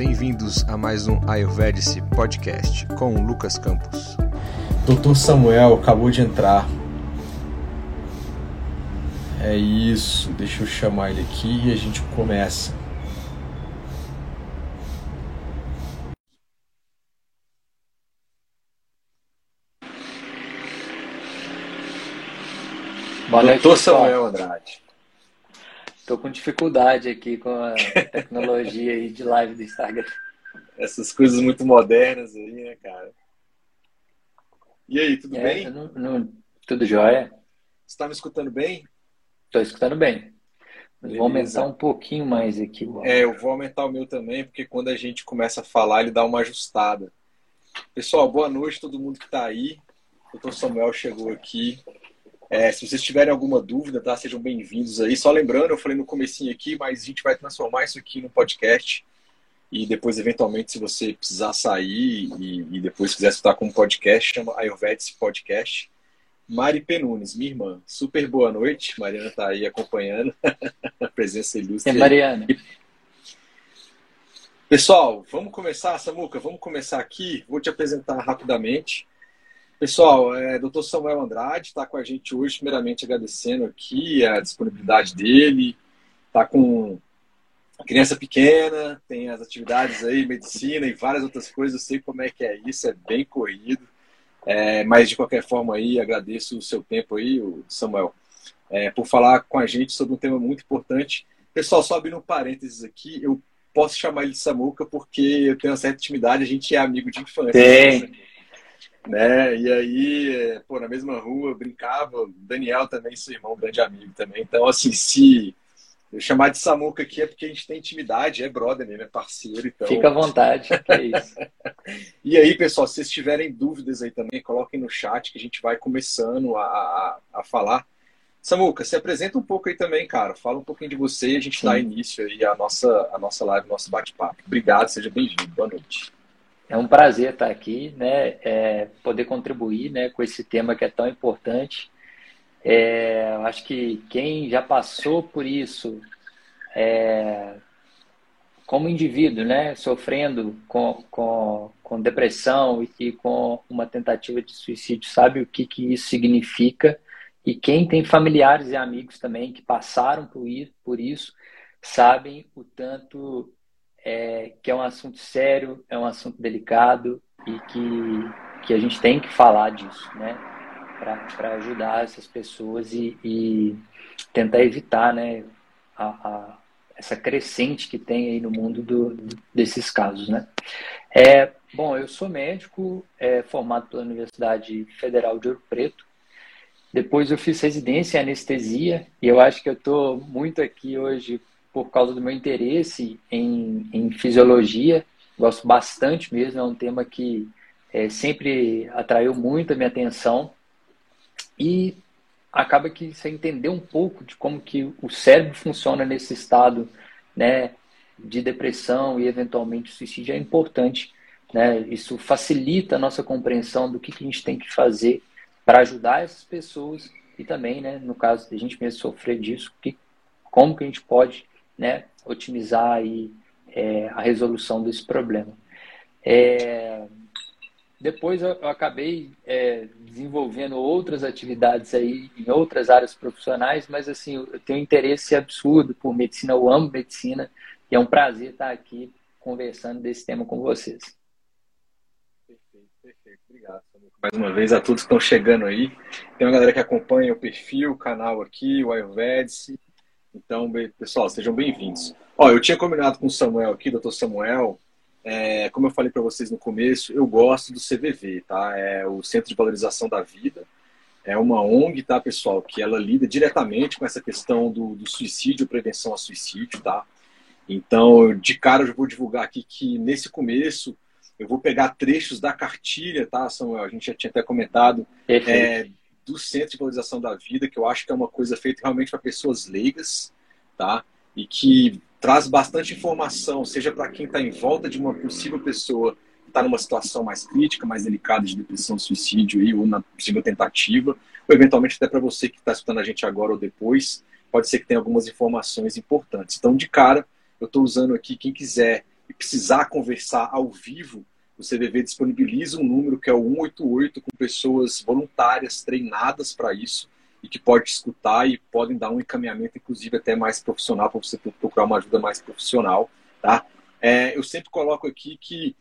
bem-vindos a mais um Ayurvedic Podcast com o Lucas Campos. Doutor Samuel acabou de entrar. É isso, deixa eu chamar ele aqui e a gente começa. Boa noite, Doutor. Samuel Andrade. Tô com dificuldade aqui com a tecnologia aí de live do Instagram. Essas coisas muito modernas aí, né, cara? E aí, tudo É, bem? eu não- não- tudo jóia? Você tá me escutando bem? Tô escutando bem. Vou aumentar um pouquinho mais aqui. É, eu vou aumentar o meu também, porque quando a gente começa a falar, ele dá uma ajustada. Pessoal, boa noite todo mundo que está aí. O doutor Samuel chegou aqui. É, se vocês tiverem alguma dúvida, tá? Sejam bem-vindos aí. Só lembrando, eu falei no comecinho aqui, mas a gente vai transformar isso aqui no podcast. E depois, eventualmente, se você precisar sair e, e depois quiser escutar como podcast, chama Ayurvedic Podcast. Mari Penunes, minha irmã. Super boa noite. Mariana está aí acompanhando a presença ilustre. É. Mariana. Pessoal, vamos começar, Samuca, vamos começar aqui. Vou te apresentar rapidamente. Pessoal, é, Dr. Samuel Andrade está com a gente hoje, primeiramente agradecendo aqui a disponibilidade dele. Está com criança pequena, tem as atividades aí, medicina e várias outras coisas. Eu sei como é que é isso, é bem corrido. É, mas de qualquer forma aí, agradeço o seu tempo aí, Samuel, é, por falar com a gente sobre um tema muito importante. Pessoal, só abrindo um parênteses aqui, eu posso chamar ele de Samuca porque eu tenho uma certa intimidade, a gente é amigo de infância. Tem. Né? E aí, é, pô, na mesma rua, brincava, Daniel também, seu irmão, grande amigo também. Então, assim, se eu chamar de Samuca aqui é porque a gente tem intimidade, é brother mesmo, é parceiro. Então... Fica à vontade. Que é isso. E aí, pessoal, se vocês tiverem dúvidas aí também, coloquem no chat que a gente vai começando a, a, a falar. Samuca, se apresenta um pouco aí também, cara. Fala um pouquinho de você e a gente Sim. dá início aí à nossa, à nossa live, nosso bate-papo. Obrigado, seja bem-vindo. Boa noite. É um prazer estar aqui, né? É, poder contribuir, né, com esse tema que é tão importante. É, eu acho que quem já passou por isso, é, como indivíduo, né, sofrendo com, com, com depressão e, e com uma tentativa de suicídio, sabe o que, que isso significa. E quem tem familiares e amigos também que passaram por isso, por isso sabem o tanto é, que é um assunto sério, é um assunto delicado e que, que a gente tem que falar disso, né? Para ajudar essas pessoas e, e tentar evitar né, a, a, essa crescente que tem aí no mundo do, desses casos, né? É, bom, eu sou médico, é, formado pela Universidade Federal de Ouro Preto. Depois eu fiz residência em anestesia e eu acho que eu estou muito aqui hoje por causa do meu interesse em, em fisiologia. Gosto bastante mesmo, é um tema que é, sempre atraiu muito a minha atenção. E acaba que você entender um pouco de como que o cérebro funciona nesse estado né, de depressão e eventualmente suicídio é importante. Né? Isso facilita a nossa compreensão do que, que a gente tem que fazer para ajudar essas pessoas e também, né, no caso de a gente mesmo sofrer disso, que, como que a gente pode né, otimizar aí, é, a resolução desse problema. É, depois eu, acabei é, desenvolvendo outras atividades aí em outras áreas profissionais, mas assim eu tenho um interesse absurdo por medicina, eu amo medicina e é um prazer estar aqui conversando desse tema com vocês. Perfeito, perfeito. Obrigado. Mais uma vez a todos que estão chegando aí. Tem uma galera que acompanha o perfil, o canal aqui, o Ayurvedic. Então, pessoal, sejam bem-vindos. Ó, eu tinha combinado com o Samuel aqui, doutor Samuel. é, como eu falei para vocês no começo, eu gosto do CVV, tá? É o Centro de Valorização da Vida. É uma ONG, tá, pessoal, que ela lida diretamente com essa questão do, do suicídio, prevenção a suicídio, tá? Então, de cara, eu vou divulgar aqui que nesse começo eu vou pegar trechos da cartilha, tá, Samuel? A gente já tinha até comentado Perfeito. é, do Centro de Valorização da Vida, que eu acho que é uma coisa feita realmente para pessoas leigas, tá? E que traz bastante informação, seja para quem está em volta de uma possível pessoa que está numa situação mais crítica, mais delicada de depressão, suicídio aí, ou na possível tentativa, ou eventualmente até para você que está escutando a gente agora ou depois, pode ser que tenha algumas informações importantes. Então, de cara, eu estou usando aqui, quem quiser e precisar conversar ao vivo, o CVV disponibiliza um número que é o 188 com pessoas voluntárias treinadas para isso e que pode escutar e podem dar um encaminhamento, inclusive até mais profissional, para você procurar uma ajuda mais profissional, tá? É, eu sempre coloco aqui que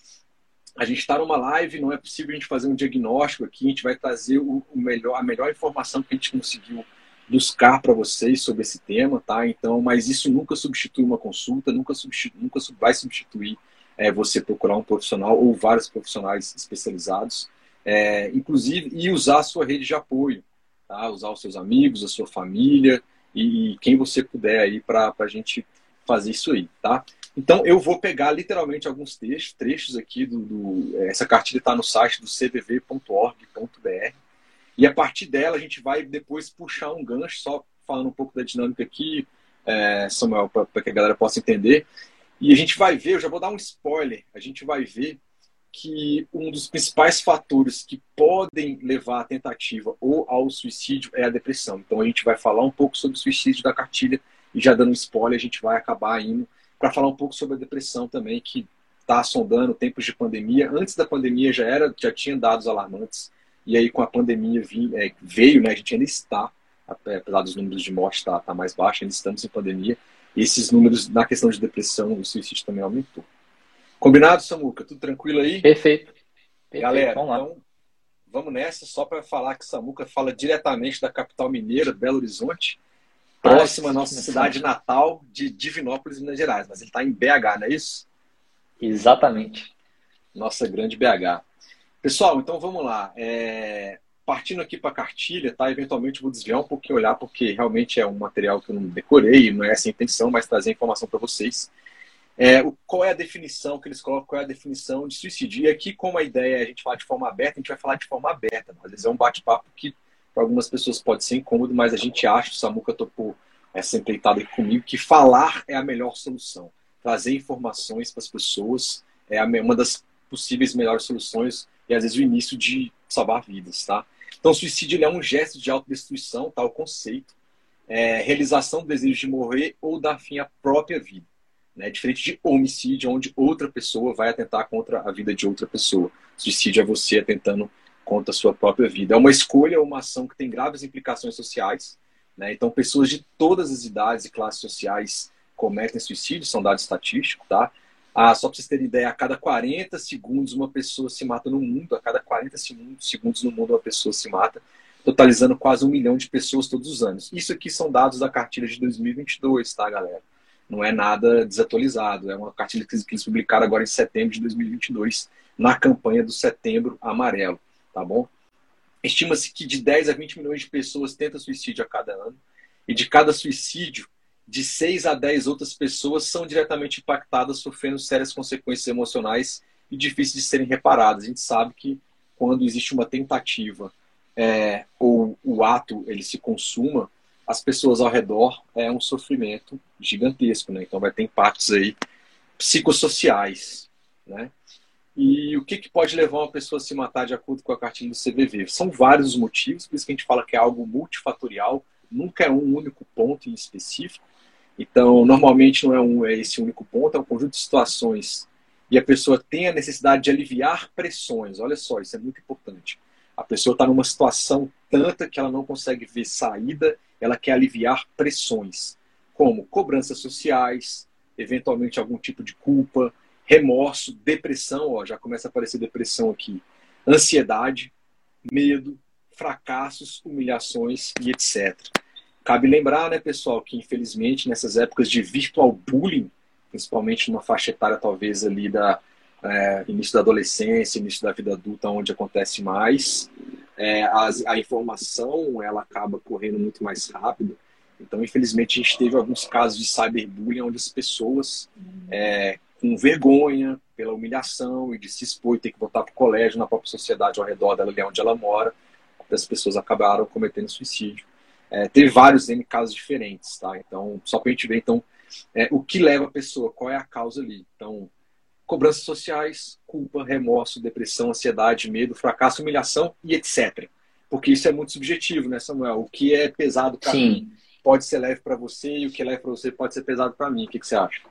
a gente está numa live, não é possível a gente fazer um diagnóstico aqui, a gente vai trazer o, o melhor, a melhor informação que a gente conseguiu buscar para vocês sobre esse tema, tá? Então, mas isso nunca substitui uma consulta, nunca, substitui, nunca vai substituir é, você procurar um profissional ou vários profissionais especializados, é, inclusive, e usar a sua rede de apoio, tá? Usar os seus amigos, a sua família e, e quem você puder aí para a gente fazer isso aí, tá? Então, eu vou pegar literalmente alguns trechos, trechos aqui do. do essa cartilha está no site do cvv.org.br. E a partir dela, a gente vai depois puxar um gancho, só falando um pouco da dinâmica aqui, é, Samuel, para que a galera possa entender. E a gente vai ver, eu já vou dar um spoiler, a gente vai ver que um dos principais fatores que podem levar à tentativa ou ao suicídio é a depressão. Então a gente vai falar um pouco sobre o suicídio da cartilha e já dando um spoiler, a gente vai acabar indo para falar um pouco sobre a depressão também, que está sondando tempos de pandemia. Antes da pandemia já era, já tinha dados alarmantes. E aí com a pandemia é, veio, né? A gente ainda está, apesar dos números de morte tá, tá mais baixo, ainda estamos em pandemia. E esses números na questão de depressão e suicídio também aumentou. Combinado, Samuca? Tudo tranquilo aí? Perfeito. Perfeito. Galera, vamos, então, vamos nessa, só para falar que Samuca fala diretamente da capital mineira, Belo Horizonte próxima à nossa cidade natal de Divinópolis, Minas Gerais. Mas ele está em BH, não é isso? Exatamente. Nossa grande BH. Pessoal, então vamos lá. É... Partindo aqui para a cartilha, tá? Eventualmente vou desviar um pouquinho, olhar, porque realmente é um material que eu não decorei, não é essa a intenção, mas trazer informação para vocês. É, o, qual é a definição que eles colocam, qual é a definição de suicídio? E aqui, como a ideia é a gente falar de forma aberta, a gente vai falar de forma aberta. Às vezes é um bate-papo que para algumas pessoas pode ser incômodo, mas a gente acha, o Samuca topou essa empreitada aqui comigo, que falar é a melhor solução. Trazer informações para as pessoas é uma das possíveis melhores soluções e às vezes o início de salvar vidas, tá? Então, suicídio é um gesto de autodestruição, tá? O conceito. É, realização do desejo de morrer ou dar fim à própria vida. Né? Diferente de homicídio, onde outra pessoa vai atentar contra a vida de outra pessoa. Suicídio é você atentando contra a sua própria vida. É uma escolha, uma ação que tem graves implicações sociais. Né? Então, pessoas de todas as idades e classes sociais cometem suicídio, são dados estatísticos, tá? Ah, só para vocês terem ideia, a cada 40 segundos uma pessoa se mata no mundo, a cada 40 segundos no mundo uma pessoa se mata, totalizando quase um milhão de pessoas todos os anos. Isso aqui são dados da cartilha de 2022, tá, galera? Não é nada desatualizado, é uma cartilha que eles publicaram agora em setembro de 2022, na campanha do Setembro Amarelo tá bom? Estima-se que de 10 a 20 milhões de pessoas tentam suicídio a cada ano, e de cada suicídio, de 6 a 10 outras pessoas são diretamente impactadas, sofrendo sérias consequências emocionais e difíceis de serem reparadas. A gente sabe que quando existe uma tentativa é, ou o ato ele se consuma, as pessoas ao redor é um sofrimento gigantesco, né? Então vai ter impactos aí psicossociais, né? E o que, que pode levar uma pessoa a se matar de acordo com a cartilha do CVV? São vários os motivos, por isso que a gente fala que é algo multifatorial, nunca é um único ponto em específico. Então, normalmente não é, um, é esse único ponto, é um conjunto de situações e a pessoa tem a necessidade de aliviar pressões. Olha só, isso é muito importante. A pessoa está numa situação tanta que ela não consegue ver saída, ela quer aliviar pressões, como cobranças sociais, eventualmente algum tipo de culpa, remorso, depressão, ó, já começa a aparecer depressão aqui, ansiedade, medo, fracassos, humilhações e etc. Cabe lembrar, né, pessoal, que infelizmente nessas épocas de virtual bullying, principalmente numa faixa etária talvez ali da é, início da adolescência, início da vida adulta, onde acontece mais, é, as, a informação ela acaba correndo muito mais rápido. Então, infelizmente, a gente teve alguns casos de cyberbullying onde as pessoas é, com vergonha pela humilhação e de se expor e ter que voltar para o colégio, na própria sociedade ao redor dela, ali onde ela mora, as pessoas acabaram cometendo suicídio. É, teve vários N casos diferentes, tá? Então, só para a gente ver, então, é, o que leva a pessoa, qual é a causa ali. Então, cobranças sociais, culpa, remorso, depressão, ansiedade, medo, fracasso, humilhação e etc. Porque isso é muito subjetivo, né, Samuel? O que é pesado para mim pode ser leve para você e o que é leve para você pode ser pesado para mim. O que, que você acha?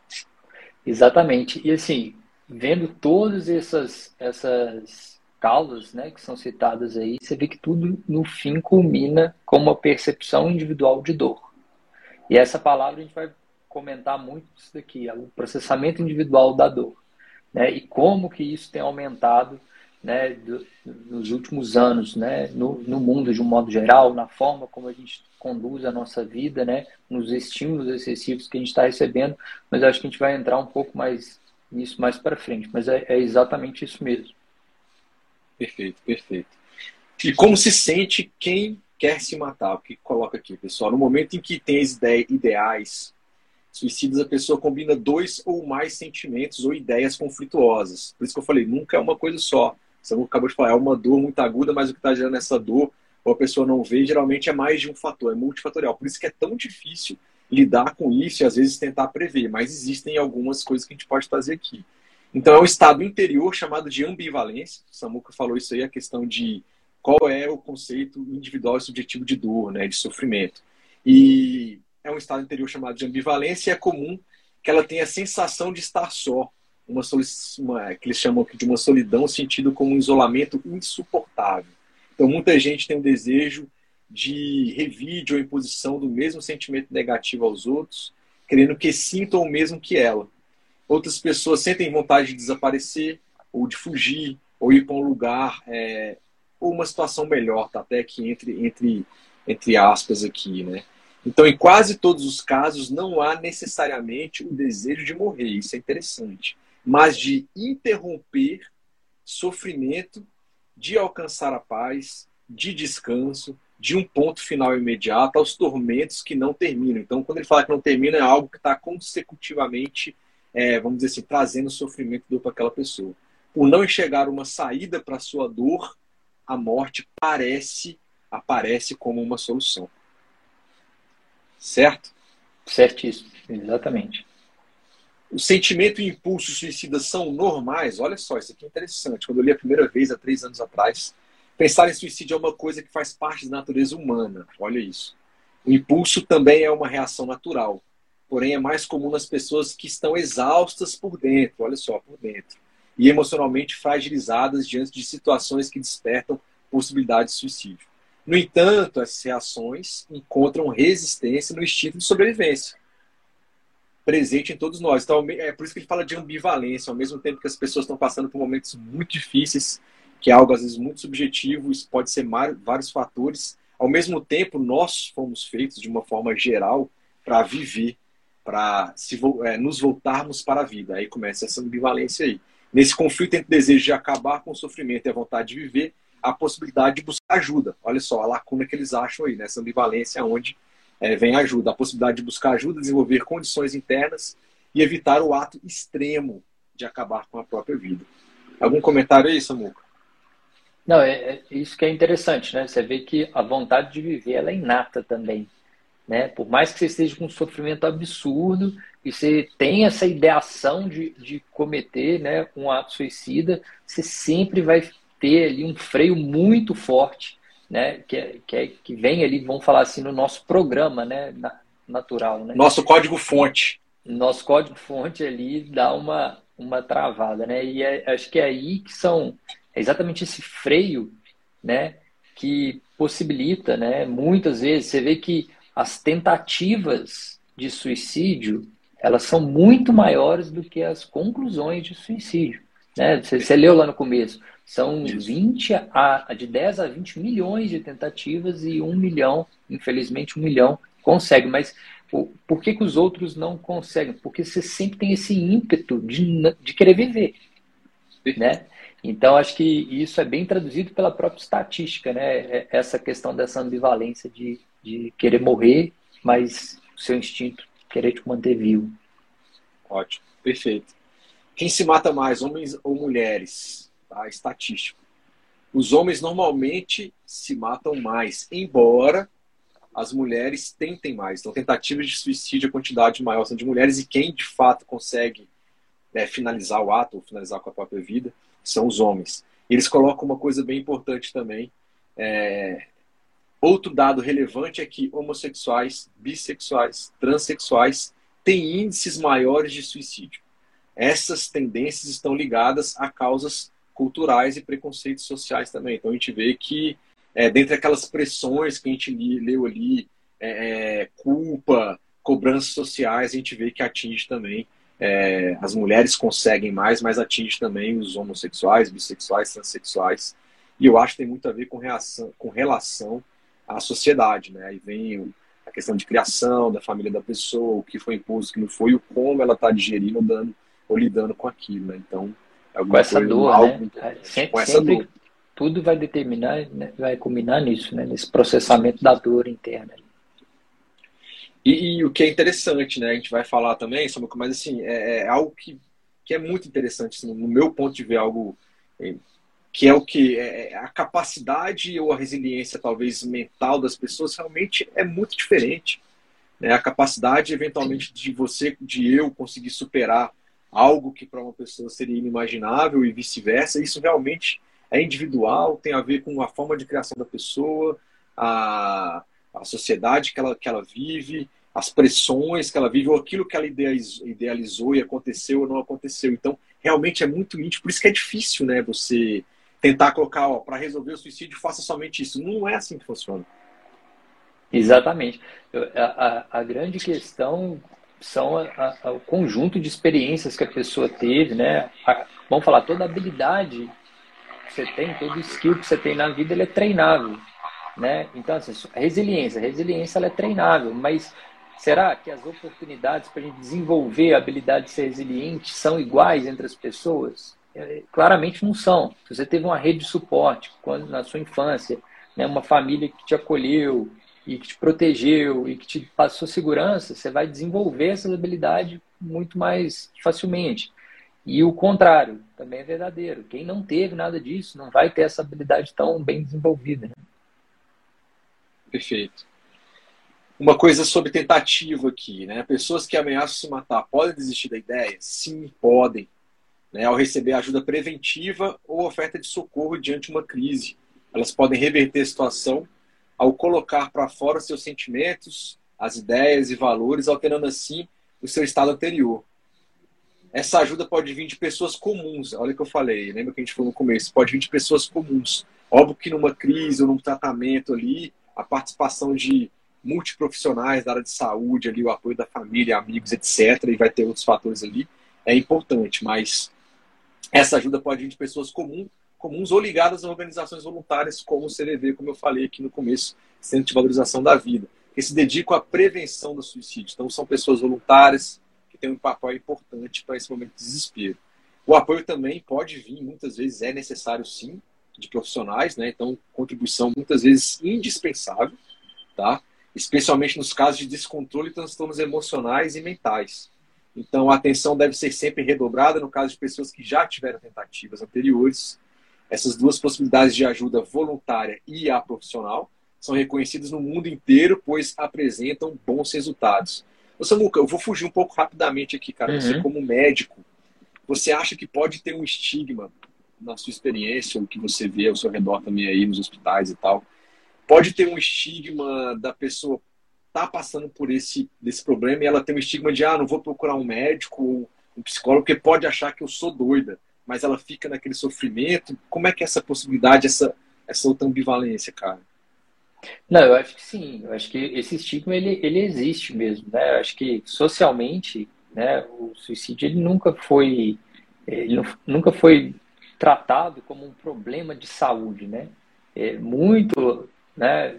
Exatamente. E assim, vendo todas essas, essas causas né, que são citadas aí, você vê que tudo no fim culmina com uma percepção individual de dor. E essa palavra a gente vai comentar muito isso daqui, o processamento individual da dor. Né, e como que isso tem aumentado né, do, nos últimos anos, né, no, no, mundo de um modo geral, na forma como a gente conduz a nossa vida, né, nos estímulos excessivos que a gente está recebendo, mas acho que a gente vai entrar um pouco mais nisso mais para frente, mas é, é, exatamente isso mesmo. Perfeito, perfeito. E como se sente quem quer se matar? O que coloca aqui, pessoal? No momento em que tem as ideais suicidas, a pessoa combina dois ou mais sentimentos ou ideias conflituosas. Por isso que eu falei, nunca é uma coisa só. Você acabou de falar, é uma dor muito aguda, mas o que está gerando essa dor, ou a pessoa não vê, geralmente é mais de um fator, é multifatorial. Por isso que é tão difícil lidar com isso e às vezes tentar prever, mas existem algumas coisas que a gente pode fazer aqui. Então é um estado interior chamado de ambivalência. O Samuca falou isso aí, a questão de qual é o conceito individual e subjetivo de dor, né, de sofrimento. E é um estado interior chamado de ambivalência e é comum que ela tenha a sensação de estar só, uma, uma que eles chamam de uma solidão sentido como um isolamento insuportável. Então muita gente tem o desejo de revide ou imposição do mesmo sentimento negativo aos outros, querendo que sintam o mesmo que ela. Outras pessoas sentem vontade de desaparecer, ou de fugir, ou ir para um lugar, é, ou uma situação melhor, tá até aqui entre, entre, entre aspas aqui, né? Então, em quase todos os casos, não há necessariamente o desejo de morrer, isso é interessante, mas de interromper sofrimento, de alcançar a paz, de descanso, de um ponto final imediato aos tormentos que não terminam. Então, quando ele fala que não termina, é algo que está consecutivamente, é, vamos dizer assim, trazendo sofrimento e dor para aquela pessoa. Por não enxergar uma saída para a sua dor, a morte parece, aparece como uma solução. Certo? Certíssimo, exatamente. O sentimento e o impulso suicida são normais? Olha só, isso aqui é interessante. Quando eu li a primeira vez, há três anos atrás, Pensar em suicídio é uma coisa que faz parte da natureza humana. Olha isso. O impulso também é uma reação natural, porém é mais comum nas pessoas que estão exaustas por dentro, olha só, por dentro, e emocionalmente fragilizadas diante de situações que despertam possibilidade de suicídio. No entanto, essas reações encontram resistência no instinto de sobrevivência, presente em todos nós. Então, é por isso que ele fala de ambivalência, ao mesmo tempo que as pessoas estão passando por momentos muito difíceis, que é algo às vezes muito subjetivo, isso pode ser vários fatores. Ao mesmo tempo, nós fomos feitos de uma forma geral para viver, para é, nos voltarmos para a vida. Aí começa essa ambivalência aí. Nesse conflito entre o desejo de acabar com o sofrimento e a vontade de viver, a possibilidade de buscar ajuda. Olha só a lacuna que eles acham aí, nessa ambivalência onde é, vem ajuda. A possibilidade de buscar ajuda, desenvolver condições internas e evitar o ato extremo de acabar com a própria vida. Algum comentário aí, Samuca? Não, é, é, isso que é interessante, né? Você vê que a vontade de viver ela é inata também. Né? Por mais que você esteja com um sofrimento absurdo e você tenha essa ideação de, de cometer né, um ato suicida, você sempre vai ter ali um freio muito forte, né? Que, é, que, é, que vem ali, vamos falar assim, no nosso programa né, natural. Né? Nosso código-fonte. Nosso código-fonte ali dá uma, uma travada, né? E é, acho que é aí que são é exatamente esse freio, né, que possibilita, né, muitas vezes você vê que as tentativas de suicídio, elas são muito maiores do que as conclusões de suicídio, né? Você, você leu lá no começo, são 20 a, de 10 a 20 milhões de tentativas e um milhão, infelizmente um milhão consegue, mas por, por que, que os outros não conseguem? Porque você sempre tem esse ímpeto de, de querer viver, né? Então, acho que isso é bem traduzido pela própria estatística, né? É, essa questão dessa ambivalência de, de querer morrer, mas o seu instinto querer te manter vivo. Ótimo, perfeito. Quem se mata mais, homens ou mulheres? Tá? Estatístico. Os homens normalmente se matam mais, embora as mulheres tentem mais. Então, tentativas de suicídio, a quantidade maior são de mulheres, e quem de fato consegue é, finalizar o ato, ou finalizar com a própria vida, são os homens. Eles colocam uma coisa bem importante também. É... Outro dado relevante é que homossexuais, bissexuais, transexuais têm índices maiores de suicídio. essas tendências estão ligadas a causas culturais e preconceitos sociais também. Então a gente vê que, é, dentre aquelas pressões que a gente leu ali, é, é culpa, cobranças sociais, a gente vê que atinge também. É, as mulheres conseguem mais, mas atinge também os homossexuais, bissexuais, transexuais. E eu acho que tem muito a ver com, reação, com relação à sociedade. Né? Aí vem a questão de criação da família da pessoa, o que foi imposto, o que não foi, o como ela está digerindo dando, ou lidando com aquilo. Né? Então, é com essa dor, né? É, sempre, com essa dor. Tudo vai determinar, né? vai culminar nisso, né? nesse processamento da dor interna. E, e, o que é interessante, né? A gente vai falar também sobre, mas assim, é, é algo que, que é muito interessante, assim, no meu ponto de ver, algo é, que é o que é, é, a capacidade ou a resiliência talvez mental das pessoas realmente é muito diferente né? a capacidade eventualmente de você de eu conseguir superar algo que para uma pessoa seria inimaginável e vice-versa isso realmente é individual tem a ver com a forma de criação da pessoa a, a sociedade que ela, que ela vive as pressões que ela vive ou aquilo que ela idealizou e aconteceu ou não aconteceu então realmente é muito íntimo por isso que é difícil né você tentar colocar, para resolver o suicídio, faça somente isso. Não é assim que funciona. Exatamente. A, a, a grande questão são a, a, o conjunto de experiências que a pessoa teve, né? vamos falar, toda habilidade que você tem, todo skill que você tem na vida, ele é treinável, né? Então, assim, resiliência, resiliência ela é treinável, mas será que as oportunidades para a gente desenvolver a habilidade de ser resiliente são iguais entre as pessoas? É, claramente não são. Se você teve uma rede de suporte quando na sua infância, né, uma família que te acolheu e que te protegeu e que te passou segurança, você vai desenvolver essa habilidade muito mais facilmente. E o contrário também é verdadeiro. Quem não teve nada disso não vai ter essa habilidade tão bem desenvolvida. Né? Perfeito. Uma coisa sobre tentativa aqui, né? Pessoas que ameaçam se matar podem desistir da ideia? Sim, podem né, ao receber ajuda preventiva ou oferta de socorro diante de uma crise. Elas podem reverter a situação ao colocar para fora seus sentimentos, as ideias e valores, alterando assim o seu estado anterior. Essa ajuda pode vir de pessoas comuns. Olha o que eu falei, lembra que a gente falou no começo? Pode vir de pessoas comuns. Óbvio que numa crise ou num tratamento ali, a participação de multiprofissionais da área de saúde, ali, o apoio da família, amigos, etc., e vai ter outros fatores ali, é importante, mas essa ajuda pode vir de pessoas comuns, comuns ou ligadas a organizações voluntárias, como o CDV, como eu falei aqui no começo, Centro de Valorização da Vida, que se dedicam à prevenção do suicídio. Então, são pessoas voluntárias que têm um papel importante para esse momento de desespero. O apoio também pode vir, muitas vezes é necessário sim, de profissionais, né? Então, contribuição muitas vezes indispensável, tá? Especialmente nos casos de descontrole e transtornos emocionais e mentais. Então, a atenção deve ser sempre redobrada no caso de pessoas que já tiveram tentativas anteriores. Essas duas possibilidades de ajuda voluntária e a profissional são reconhecidas no mundo inteiro, pois apresentam bons resultados. Ô Samuca, eu vou fugir um pouco rapidamente aqui, cara. Uhum. Você, como médico, você acha que pode ter um estigma na sua experiência, o que você vê ao seu redor também aí nos hospitais e tal? Pode ter um estigma da pessoa está passando por esse, desse problema e ela tem um estigma de, ah, não vou procurar um médico ou um psicólogo porque pode achar que eu sou doida, mas ela fica naquele sofrimento. Como é que é essa possibilidade, essa, essa outra ambivalência, cara? Não, eu acho que sim. Eu acho que esse estigma ele, ele existe mesmo, né? Eu acho que socialmente, né, o suicídio ele nunca foi ele nunca foi tratado como um problema de saúde, né? É muito, né?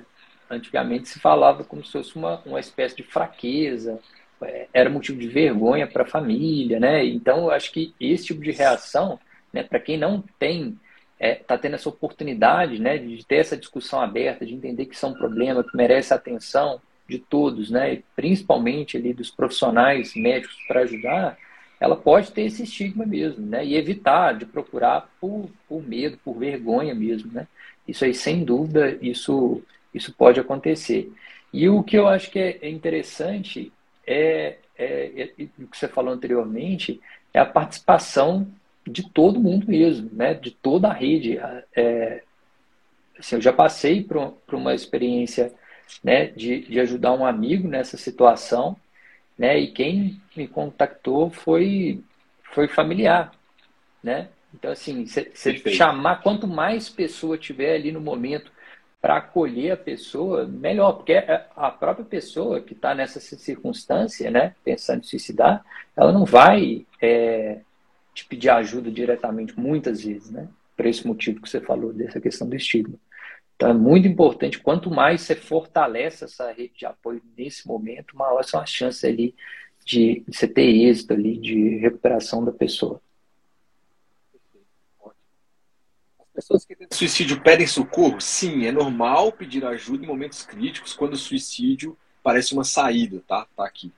Antigamente se falava como se fosse uma, uma espécie de fraqueza, é, era motivo de vergonha para a família, né? Então, eu acho que esse tipo de reação, né, para quem não tem, está é, tá tendo essa oportunidade, né, de ter essa discussão aberta, de entender que isso é um problema que merece a atenção de todos, né, e principalmente ali dos profissionais médicos para ajudar, ela pode ter esse estigma mesmo, né, e evitar de procurar por, por medo, por vergonha mesmo, né. Isso aí, sem dúvida, isso isso pode acontecer. E o que eu acho que é interessante é, é, é, o que você falou anteriormente, é a participação de todo mundo mesmo, né? de toda a rede. É, assim, eu já passei por, por uma experiência né, de, de ajudar um amigo nessa situação, né? e quem me contactou foi, foi familiar, né? Então, assim, você chamar, quanto mais pessoa tiver ali no momento para acolher a pessoa, melhor, porque a própria pessoa que está nessa circunstância, né, pensando em suicidar, ela não vai é, te pedir ajuda diretamente, muitas vezes, né, por esse motivo que você falou, dessa questão do estigma. Então, é muito importante, quanto mais você fortalece essa rede de apoio nesse momento, maior são as chances ali de você ter êxito ali, de recuperação da pessoa. Pessoas que tentam suicídio pedem socorro? Sim, é normal pedir ajuda em momentos críticos quando o suicídio parece uma saída, tá? Tá aqui.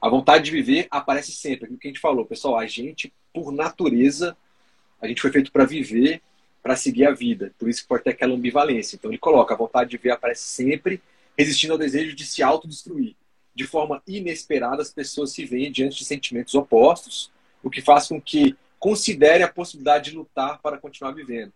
A vontade de viver aparece sempre, aquilo que a gente falou, pessoal. A gente, por natureza, a gente foi feito para viver, para seguir a vida. Por isso que pode ter aquela ambivalência. Então ele coloca: a vontade de viver aparece sempre, resistindo ao desejo de se autodestruir. De forma inesperada, as pessoas se veem diante de sentimentos opostos, o que faz com que considere a possibilidade de lutar para continuar vivendo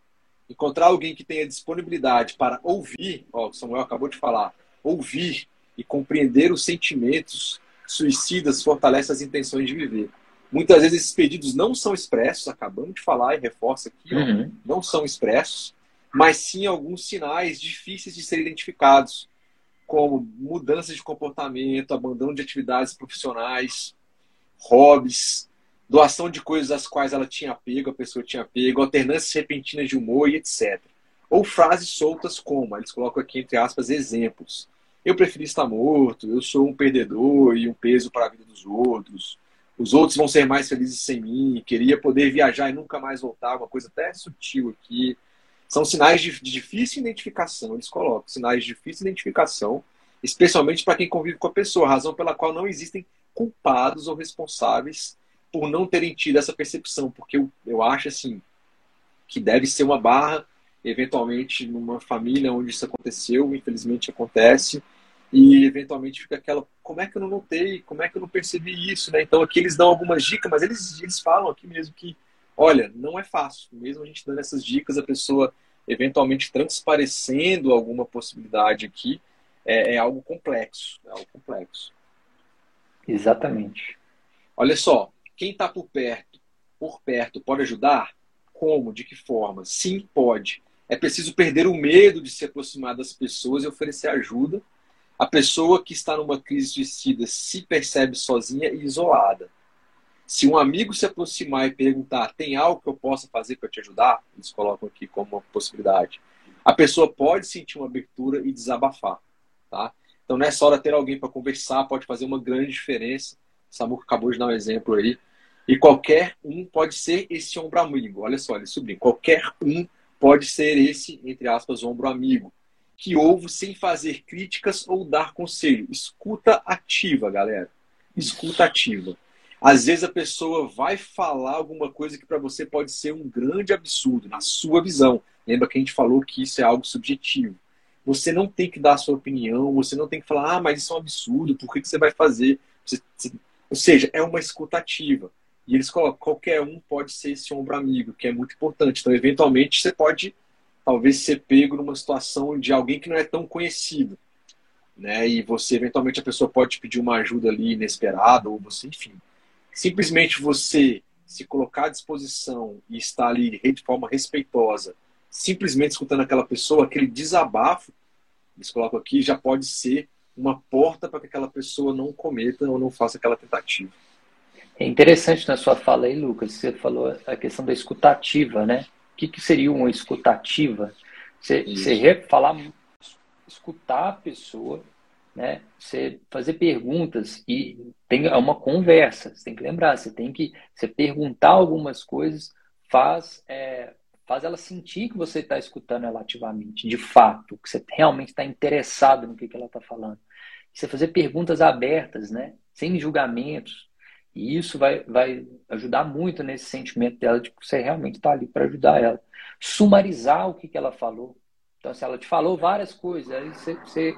encontrar alguém que tenha disponibilidade para ouvir, ó, o Samuel acabou de falar, ouvir e compreender os sentimentos suicidas fortalece as intenções de viver. Muitas vezes esses pedidos não são expressos, acabamos de falar e reforça aqui, uhum. ó, não são expressos, mas sim alguns sinais difíceis de serem identificados, como mudanças de comportamento, abandono de atividades profissionais, hobbies, doação de coisas às quais ela tinha apego, a pessoa tinha apego, alternâncias repentinas de humor e etc. Ou frases soltas como, eles colocam aqui entre aspas exemplos. Eu preferi estar morto, eu sou um perdedor e um peso para a vida dos outros. Os outros vão ser mais felizes sem mim, queria poder viajar e nunca mais voltar, uma coisa até sutil aqui. São sinais de, difícil identificação, eles colocam, sinais de difícil identificação, especialmente para quem convive com a pessoa, razão pela qual não existem culpados ou responsáveis por não terem tido essa percepção, porque eu, eu acho assim que deve ser uma barra, eventualmente numa família onde isso aconteceu, infelizmente acontece, e eventualmente fica aquela, como é que eu não notei, como é que eu não percebi isso, né? Então aqui eles dão algumas dicas, mas eles, eles falam aqui mesmo que, olha, não é fácil, mesmo a gente dando essas dicas, a pessoa eventualmente transparecendo alguma possibilidade aqui, é, é algo complexo, é algo complexo. Exatamente. Olha só, quem está por perto, por perto pode ajudar? Como? De que forma? Sim, pode. É preciso perder o medo de se aproximar das pessoas e oferecer ajuda. A pessoa que está numa crise suicida se percebe sozinha e isolada. Se um amigo se aproximar e perguntar: tem algo que eu possa fazer para te ajudar? Eles colocam aqui como uma possibilidade. A pessoa pode sentir uma abertura e desabafar. Tá? Então, nessa hora, ter alguém para conversar pode fazer uma grande diferença. O acabou de dar um exemplo aí. E qualquer um pode ser esse ombro amigo. Olha só, ele subiu. Qualquer um pode ser esse, entre aspas, ombro amigo. Que ouve sem fazer críticas ou dar conselho. Escuta ativa, galera. Escuta ativa. Às vezes a pessoa vai falar alguma coisa que para você pode ser um grande absurdo, na sua visão. Lembra que a gente falou que isso é algo subjetivo. Você não tem que dar a sua opinião, você não tem que falar, ah, mas isso é um absurdo, por que, que você vai fazer? Você, ou seja, é uma escutativa. E eles colocam, qualquer um pode ser esse ombro amigo, que é muito importante. Então, eventualmente, você pode talvez ser pego numa situação de alguém que não é tão conhecido. Né? E você, eventualmente, a pessoa pode pedir uma ajuda ali inesperada, ou você, enfim. Simplesmente você se colocar à disposição e estar ali de forma respeitosa, simplesmente escutando aquela pessoa, aquele desabafo, eles colocam aqui, já pode ser uma porta para que aquela pessoa não cometa ou não faça aquela tentativa. É interessante na sua fala aí, Lucas, você falou a questão da escutativa, né? O que, que seria uma escutativa? Você, você falar, escutar a pessoa, né? Você fazer perguntas e tem uma conversa. Você tem que lembrar, você tem que você perguntar algumas coisas, faz é, faz ela sentir que você está escutando ela ativamente, de fato, que você realmente está interessado no que, que ela está falando. Você fazer perguntas abertas, né? Sem julgamentos, e isso vai, vai ajudar muito nesse sentimento dela de que você realmente está ali para ajudar ela. Sumarizar o que, que ela falou. Então, se ela te falou várias coisas, aí você, você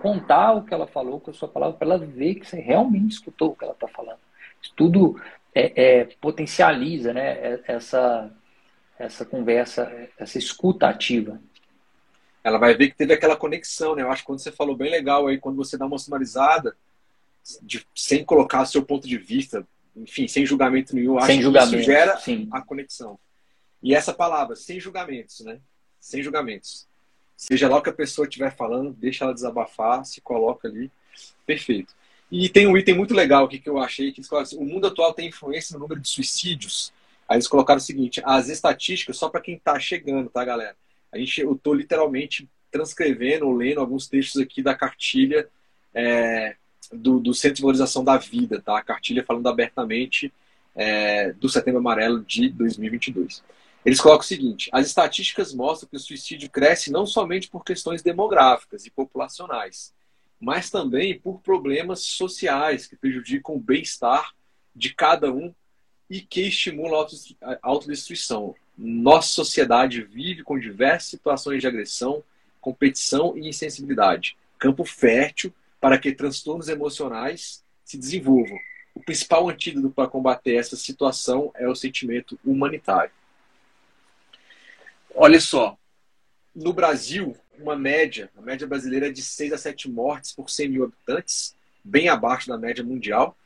contar o que ela falou com a sua palavra para ela ver que você realmente escutou o que ela está falando. Isso tudo é, é, potencializa né, é, essa, essa conversa, essa escuta ativa. Ela vai ver que teve aquela conexão, né? Eu acho que quando você falou bem legal aí, quando você dá uma sumarizada, de, sem colocar seu ponto de vista enfim, sem julgamento nenhum. Acho sem julgamento, isso gera sim. a conexão. E essa palavra, sem julgamentos, né? Sem julgamentos. Seja lá o que a pessoa estiver falando, deixa ela desabafar, se coloca ali. Perfeito. E tem um item muito legal aqui que eu achei, que eles assim, o mundo atual tem influência no número de suicídios. Aí eles colocaram o seguinte, as estatísticas, só para quem está chegando, tá, galera? A gente, eu estou literalmente transcrevendo ou lendo alguns textos aqui da cartilha é, do, do Centro de Valorização da Vida, tá? A cartilha falando abertamente é, do Setembro Amarelo de 2022. Eles colocam o seguinte: as estatísticas mostram que o suicídio cresce não somente por questões demográficas e populacionais, mas também por problemas sociais que prejudicam o bem-estar de cada um e que estimulam a autodestruição. Nossa sociedade vive com diversas situações de agressão, competição e insensibilidade. Campo fértil para que transtornos emocionais se desenvolvam. O principal antídoto para combater essa situação é o sentimento humanitário. Olha só, no Brasil, uma média, a média brasileira é de 6 a 7 mortes por 100 mil habitantes, bem abaixo da média mundial,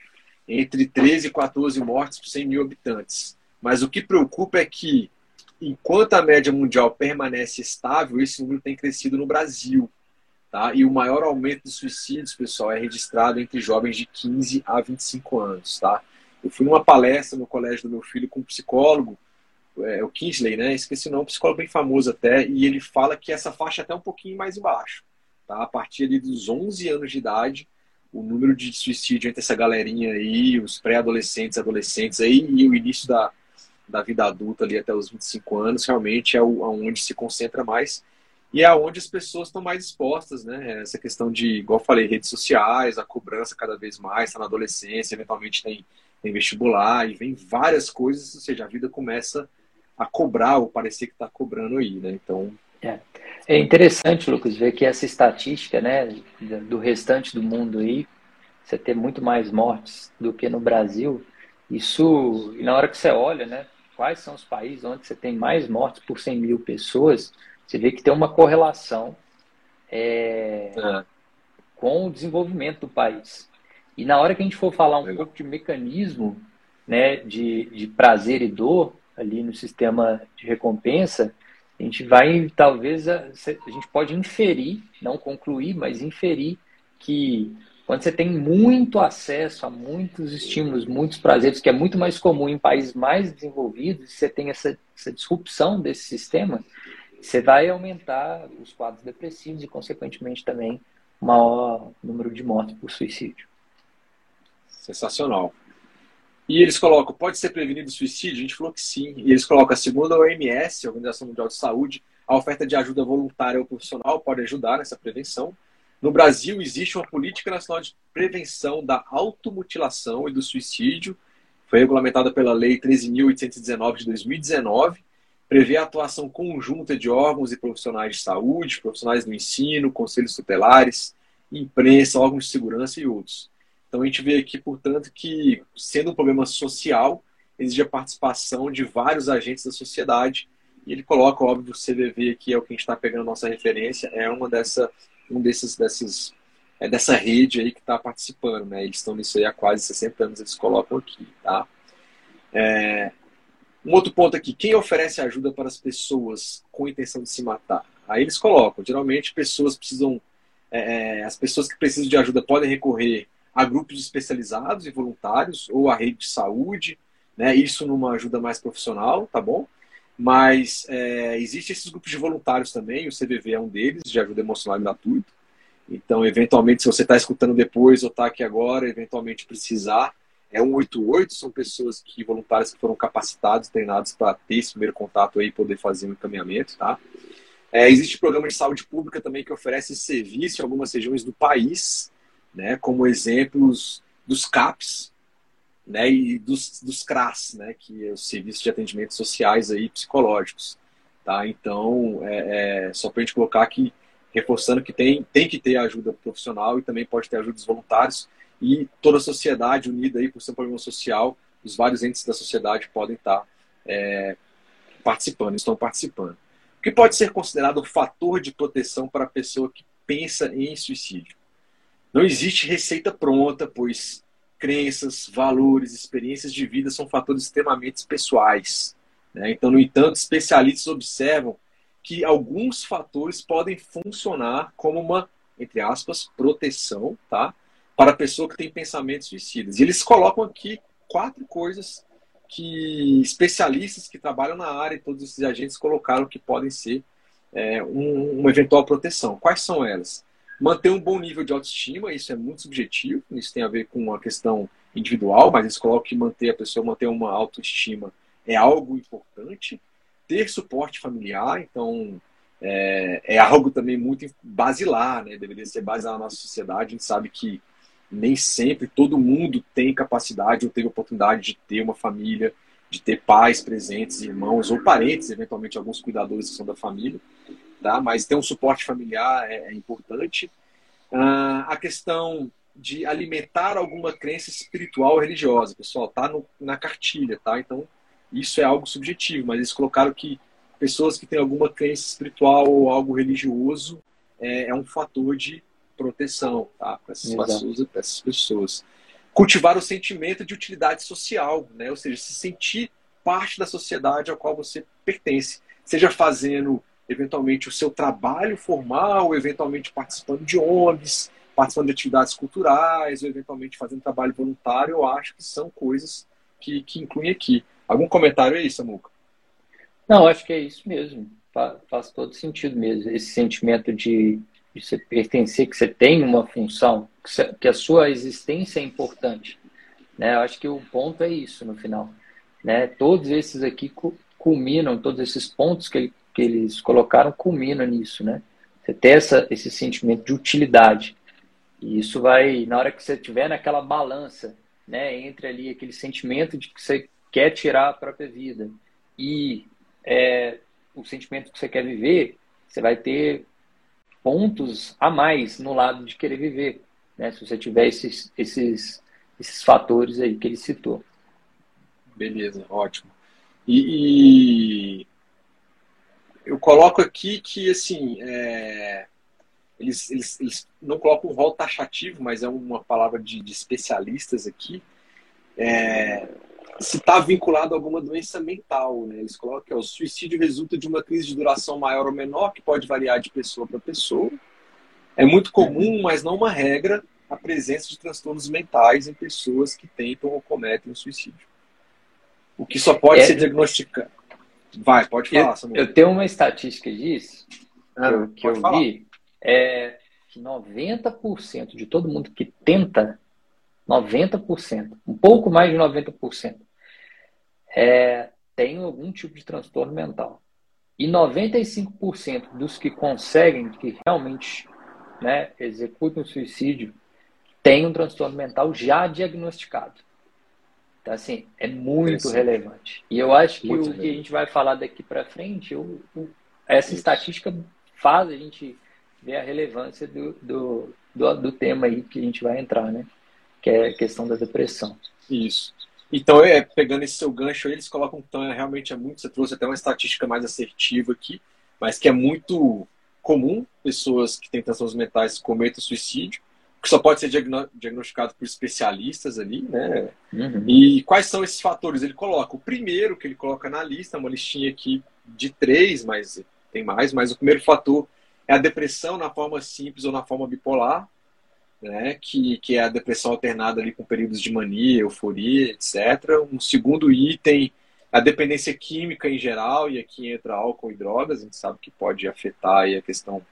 entre 13 e 14 mortes por 100 mil habitantes. Mas o que preocupa é que, enquanto a média mundial permanece estável, esse número tem crescido no Brasil. Tá? E o maior aumento de suicídios, pessoal, é registrado entre jovens de 15 a 25 anos. Tá? Eu fui numa palestra no colégio do meu filho com um psicólogo, é, o Kingsley, né? Esqueci o nome, um psicólogo bem famoso até, e ele fala que essa faixa é até um pouquinho mais embaixo. Tá? A partir ali dos 11 anos de idade, o número de suicídio entre essa galerinha aí, os pré-adolescentes, adolescentes aí, e o início da, da vida adulta ali até os 25 anos, realmente é o, onde se concentra mais. E é onde as pessoas estão mais expostas, né? Essa questão de, igual eu falei, redes sociais, a cobrança cada vez mais, está na adolescência, eventualmente tem, tem vestibular, e vem várias coisas, ou seja, a vida começa a cobrar ou parecer que está cobrando aí, né? Então. É. é interessante, Lucas, ver que essa estatística, né, do restante do mundo aí, você ter muito mais mortes do que no Brasil, isso, e na hora que você olha, né, quais são os países onde você tem mais mortes por 100 mil pessoas, você vê que tem uma correlação é, é. com o desenvolvimento do país. E na hora que a gente for falar um Legal. pouco de mecanismo né, de, de prazer e dor, ali no sistema de recompensa, a gente vai, talvez, a, a gente pode inferir, não concluir, mas inferir que quando você tem muito acesso a muitos estímulos, muitos prazeres, que é muito mais comum em países mais desenvolvidos, você tem essa, essa disrupção desse sistema, você vai aumentar os quadros depressivos e, consequentemente, também maior número de mortes por suicídio. Sensacional. E eles colocam, pode ser prevenido o suicídio? A gente falou que sim. E eles colocam, segundo a OMS, a Organização Mundial de Saúde, a oferta de ajuda voluntária ou profissional pode ajudar nessa prevenção. No Brasil, existe uma política nacional de prevenção da automutilação e do suicídio. Foi regulamentada pela Lei 13.819 de 2019. Prevê a atuação conjunta de órgãos e profissionais de saúde, profissionais do ensino, conselhos tutelares, imprensa, órgãos de segurança e outros. Então a gente vê aqui, portanto, que sendo um problema social, exige a participação de vários agentes da sociedade. E ele coloca, óbvio, o CVV aqui é o que a gente está pegando nossa referência, é uma dessa, um desses, desses é dessa rede aí que está participando, né? Eles estão nisso aí há quase 60 anos, eles colocam aqui, tá? É... Um outro ponto aqui, quem oferece ajuda para as pessoas com intenção de se matar? Aí eles colocam, geralmente pessoas precisam, é, é as pessoas que precisam de ajuda podem recorrer a grupos especializados e voluntários ou a rede de saúde, né? Isso numa ajuda mais profissional, tá bom? Mas é, existem esses grupos de voluntários também, o CVV é um deles, de ajuda emocional gratuito. Então, eventualmente, se você está escutando depois ou está aqui agora, eventualmente precisar, é 188, são pessoas que voluntários que foram capacitados, treinados para ter esse primeiro contato aí e poder fazer um encaminhamento, tá? É, existe programa de saúde pública também que oferece serviço em algumas regiões do país, né, como exemplos dos CAPs né, e dos, dos CRAS, né, que é os Serviços de Atendimento Sociais aí, Psicológicos. Tá? Então, é, é só para a gente colocar aqui, reforçando que tem, tem que ter ajuda profissional e também pode ter ajuda dos voluntários e toda a sociedade unida aí por ser um problema social, os vários entes da sociedade podem estar é, participando, estão participando. O que pode ser considerado um fator de proteção para a pessoa que pensa em suicídio? Não existe receita pronta, pois crenças, valores, experiências de vida são fatores extremamente pessoais. Né? Então, no entanto, especialistas observam que alguns fatores podem funcionar como uma, entre aspas, proteção, tá? Para a pessoa que tem pensamentos suicidas. E eles colocam aqui quatro coisas que especialistas que trabalham na área e todos esses agentes colocaram que podem ser é, um, uma eventual proteção. Quais são elas? Manter um bom nível de autoestima, isso é muito subjetivo, isso tem a ver com uma questão individual, mas eles colocam que manter a pessoa manter uma autoestima é algo importante. Ter suporte familiar, então é, é algo também muito basilar, né? Deveria ser basilar na nossa sociedade. A gente sabe que nem sempre todo mundo tem capacidade ou teve oportunidade de ter uma família, de ter pais presentes, irmãos ou parentes, eventualmente alguns cuidadores que são da família tá? mas ter um suporte familiar é, é importante. Ah, a questão de alimentar alguma crença espiritual ou religiosa, pessoal, tá no, na cartilha, tá? Então, isso é algo subjetivo, mas eles colocaram que pessoas que têm alguma crença espiritual ou algo religioso é, é um fator de proteção, tá? Para essas, pessoas, essas pessoas. Cultivar o sentimento de utilidade social, né? Ou seja, se sentir parte da sociedade a qual você pertence, seja fazendo eventualmente o seu trabalho formal, eventualmente participando de ONGs, participando de atividades culturais, ou eventualmente fazendo trabalho voluntário, eu acho que são coisas que, que incluem aqui. Algum comentário aí, Samuca? Não, acho que é isso mesmo. Faz, faz todo sentido mesmo. Esse sentimento de, de você pertencer, que você tem uma função, que, você, que a sua existência é importante. Né? Eu acho que o ponto é isso no final. Né? Todos esses aqui culminam, todos esses pontos que que eles colocaram culmina nisso, né? Você ter essa, esse sentimento de utilidade. E isso vai, na hora que você estiver naquela balança, né, entre ali aquele sentimento de que você quer tirar a própria vida e é, o sentimento que você quer viver, você vai ter pontos a mais no lado de querer viver, né? Se você tiver esses, esses, esses fatores aí que ele citou. Beleza, ótimo. E, e eu coloco aqui que, assim, é, eles, eles, eles, não colocam um rol taxativo, mas é uma palavra de, de especialistas aqui, é, se está vinculado a alguma doença mental. Né? Eles colocam que o suicídio resulta de uma crise de duração maior ou menor, que pode variar de pessoa para pessoa. É muito comum, mas não uma regra, a presença de transtornos mentais em pessoas que tentam ou cometem o suicídio. O que só pode é, ser diagnosticado. Vai, pode falar, eu, Samuel. Eu tenho uma estatística disso, ah, que eu, que eu vi, é que 90% de todo mundo que tenta, 90%, um pouco mais de 90%, é, tem algum tipo de transtorno mental. E 95% dos que conseguem, que realmente né, executam o suicídio, tem um transtorno mental já diagnosticado. Então, assim, é muito relevante. E eu acho que muito o que a gente vai falar daqui para frente, eu, essa Isso. estatística faz a gente ver a relevância do, do, do, do, tema aí que a gente vai entrar, né? Que é a questão da depressão. Isso. Então, é, pegando esse seu gancho aí, eles colocam então, é, realmente é muito, você trouxe até uma estatística mais assertiva aqui, mas que é muito comum pessoas que têm transtornos mentais cometam suicídio que só pode ser diagnosticado por especialistas ali, né? Uhum. E quais são esses fatores? Ele coloca o primeiro que ele coloca na lista, uma listinha aqui de três, mas tem mais, mas o primeiro fator é a depressão na forma simples ou na forma bipolar, né? Que, que é a depressão alternada ali com períodos de mania, euforia, etc. Um segundo item, a dependência química em geral, e aqui entra álcool e drogas, a gente sabe que pode afetar a questão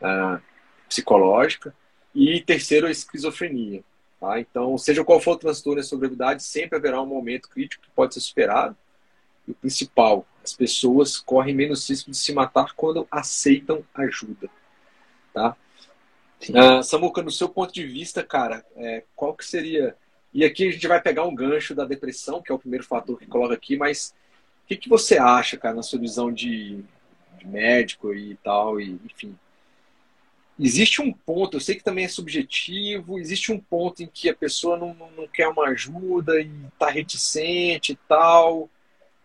uh, psicológica. E terceiro, a esquizofrenia. Tá? Então, seja qual for o transtorno e a gravidade, sempre haverá um momento crítico que pode ser superado. E o principal, as pessoas correm menos risco de se matar quando aceitam ajuda. Tá? Uh, Samuca, no seu ponto de vista, cara, é, qual que seria... E aqui a gente vai pegar um gancho da depressão, que é o primeiro fator que coloca aqui, mas o que, que você acha, cara, na sua visão de, de médico e tal, e enfim, existe um ponto, eu sei que também é subjetivo, existe um ponto em que a pessoa não, não quer uma ajuda e está reticente e tal,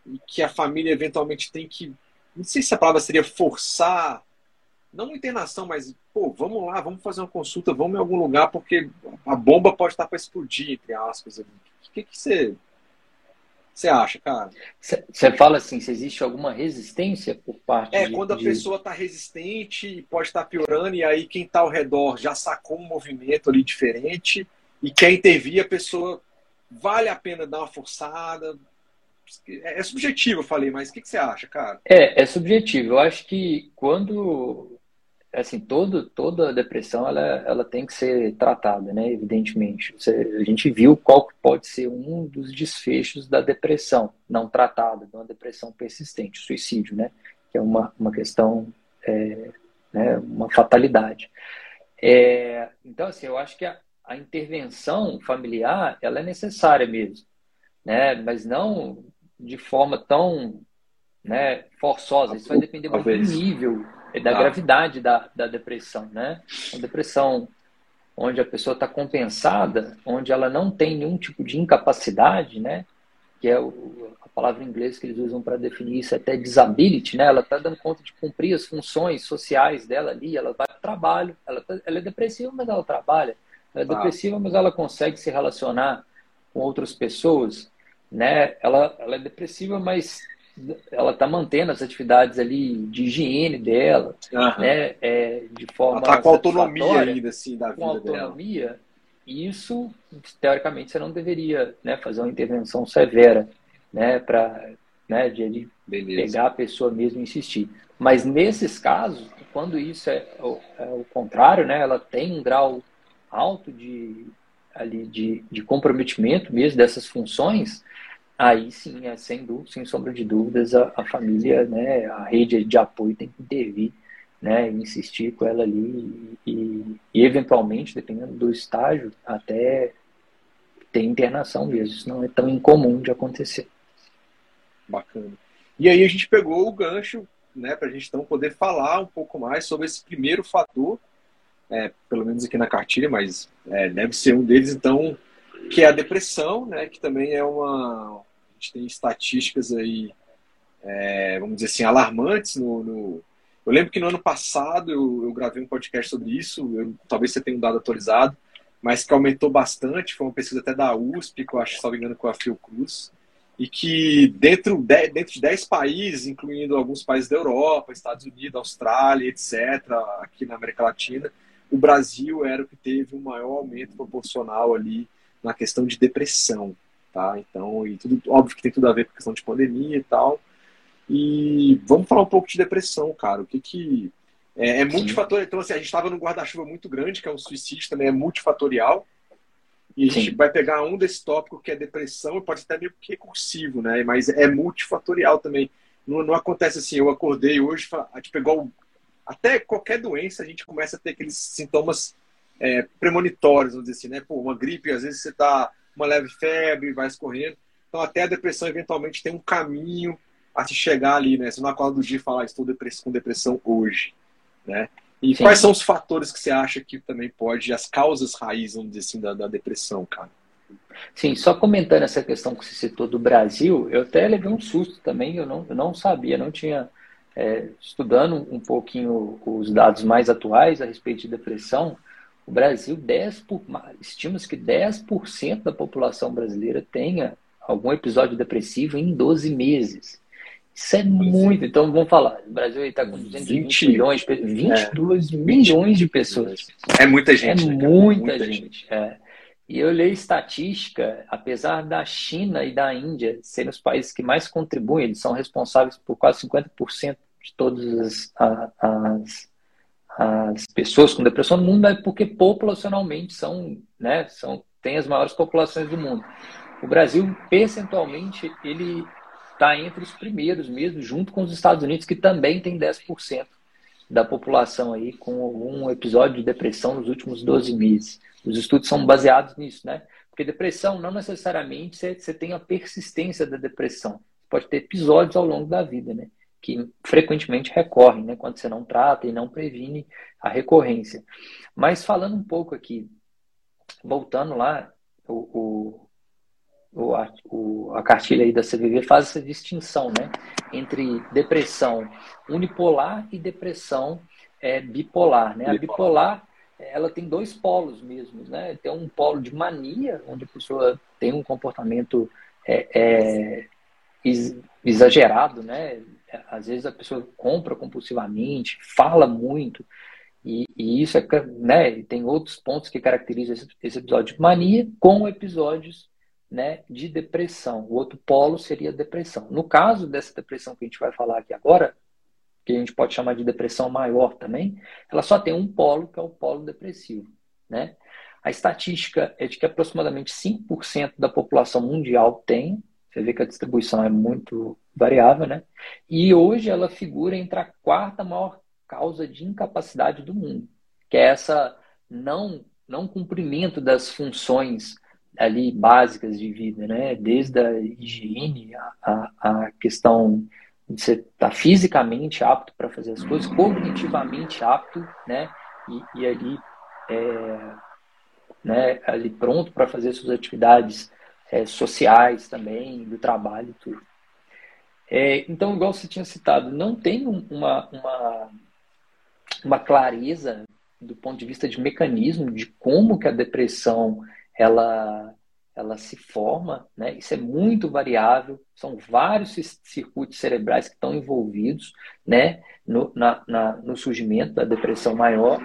e que a família eventualmente tem que, não sei se a palavra seria forçar não uma internação, mas, pô, vamos lá, vamos fazer uma consulta, vamos em algum lugar, porque a bomba pode estar para explodir, entre aspas. O que, que você, você acha, cara? Você fala assim, se existe alguma resistência por parte É, de, quando a de... pessoa está resistente, pode estar piorando, e aí quem está ao redor já sacou um movimento ali diferente, e quer intervir, a pessoa vale a pena dar uma forçada, é, é subjetivo, eu falei, mas o que, você acha, cara? É, é subjetivo. Eu acho que quando assim, todo, toda depressão ela, ela tem que ser tratada, né? Evidentemente. A gente viu qual pode ser um dos desfechos da depressão não tratada, de uma depressão persistente, suicídio, né? Que é uma, uma questão, é, né? uma fatalidade. É, então, assim, eu acho que a, a intervenção familiar ela é necessária mesmo, né? Mas não de forma tão né, forçosa. Isso vai depender muito do nível da ah. gravidade da, da depressão, né? Uma depressão onde a pessoa está compensada, onde ela não tem nenhum tipo de incapacidade, né? Que é o, a palavra em inglês que eles usam para definir isso, é até disability, né? Ela está dando conta de cumprir as funções sociais dela ali, ela vai para o trabalho, ela, tá, ela é depressiva, mas ela trabalha. Ela é ah. depressiva, mas ela consegue se relacionar com outras pessoas, né? Ela, ela é depressiva, mas ela está mantendo as atividades ali de higiene dela, uhum. né? É, de forma ela tá com autonomia ainda assim da vida com autonomia. Dela. Isso teoricamente você não deveria, né, fazer uma intervenção severa, né, para, né, de, de pegar a pessoa mesmo e insistir. Mas nesses casos, quando isso é, é o contrário, né, ela tem um grau alto de ali de, de comprometimento mesmo dessas funções, aí sim, é, sem, dúvida, sem sombra de dúvidas, a, a, família, né, a rede de apoio tem que intervir, né, insistir com ela ali e, e, eventualmente, dependendo do estágio, até ter internação mesmo. Isso não é tão incomum de acontecer. Bacana. E aí a gente pegou o gancho, né, para a gente então poder falar um pouco mais sobre esse primeiro fator, é, pelo menos aqui na cartilha, mas é, deve ser um deles, então, que é a depressão, né, que também é uma, gente tem estatísticas aí, é, vamos dizer assim, alarmantes no, no, Eu lembro que no ano passado eu, eu gravei um podcast sobre isso, eu, talvez você tenha um dado atualizado, mas que aumentou bastante, foi uma pesquisa até da USP, que eu acho, se não me engano, com a Fiocruz, e que dentro de, dentro de 10 países, incluindo alguns países da Europa, Estados Unidos, Austrália, etc., aqui na América Latina, o Brasil era o que teve o maior aumento proporcional ali na questão de depressão tá? Então, e tudo, óbvio que tem tudo a ver com a questão de pandemia e tal. E vamos falar um pouco de depressão, cara. O que que é, é multifatorial. Então, assim, a gente estava num guarda-chuva muito grande, que é o suicídio, também é multifatorial. E a gente Sim. vai pegar um desse tópico que é depressão, e pode ser até meio que recursivo, né? Mas é multifatorial também. Não, não acontece assim, eu acordei hoje, a gente pegou. Até qualquer doença, a gente começa a ter aqueles sintomas é, premonitórios, vamos dizer assim, né? Pô, uma gripe, às vezes você está uma leve febre, vai escorrendo. Então, até a depressão, eventualmente, tem um caminho a se chegar ali, né? Você não acorda do dia e fala, ah, estou com depressão hoje, né? E Sim. quais são os fatores que você acha que também pode, as causas raízes, vamos dizer assim, da, da depressão, cara? Sim, só comentando essa questão que você citou do Brasil, eu até levei um susto também, eu não, eu não sabia, não tinha, é, estudando um pouquinho os dados mais atuais a respeito de depressão, o Brasil, 10 por, estima-se que 10% da população brasileira tenha algum episódio depressivo em 12 meses. Isso é muito. Então, vamos falar. O Brasil está com 220 milhões, 22 é, milhões de pessoas. É muita gente. É né, muita, muita, gente. gente. É. E eu olhei estatística, apesar da China e da Índia serem os países que mais contribuem, eles são responsáveis por quase 50% de todas as, as as pessoas com depressão no mundo é porque populacionalmente são, né, são, tem as maiores populações do mundo. O Brasil, percentualmente, ele está entre os primeiros mesmo, junto com os Estados Unidos, que também tem 10% da população aí com algum episódio de depressão nos últimos 12 meses. Os estudos são baseados nisso, né? Porque depressão não necessariamente você tem a persistência da depressão. Pode ter episódios ao longo da vida, né? Que frequentemente recorrem, né, quando você não trata e não previne a recorrência. Mas falando um pouco aqui, voltando lá, o, o, a, o, a cartilha aí da CVV faz essa distinção né, entre depressão unipolar e depressão é bipolar, né? A bipolar, ela tem dois polos mesmo, né? Tem um polo de mania, onde a pessoa tem um comportamento é, é, exagerado, né? Às vezes a pessoa compra compulsivamente, fala muito, e, e isso é, né? Tem outros pontos que caracterizam esse, esse episódio de mania com episódios né, de depressão. O outro polo seria depressão. No caso dessa depressão que a gente vai falar aqui agora, que a gente pode chamar de depressão maior também, ela só tem um polo, que é o polo depressivo. Né? A estatística é de que aproximadamente 5% da população mundial tem, você vê que a distribuição é muito variável, né? E hoje ela figura entre a quarta maior causa de incapacidade do mundo, que é essa não, não cumprimento das funções ali básicas de vida, né? Desde a higiene, a, a questão de você estar tá fisicamente apto para fazer as coisas, cognitivamente apto, né? E, e ali, é, né? Ali pronto para fazer suas atividades é, sociais também, do trabalho e tudo. É, então, igual você tinha citado, não tem uma, uma, uma clareza do ponto de vista de mecanismo de como que a depressão ela, ela se forma, né? Isso é muito variável, são vários circuitos cerebrais que estão envolvidos, né? No, na, na, no surgimento da depressão maior,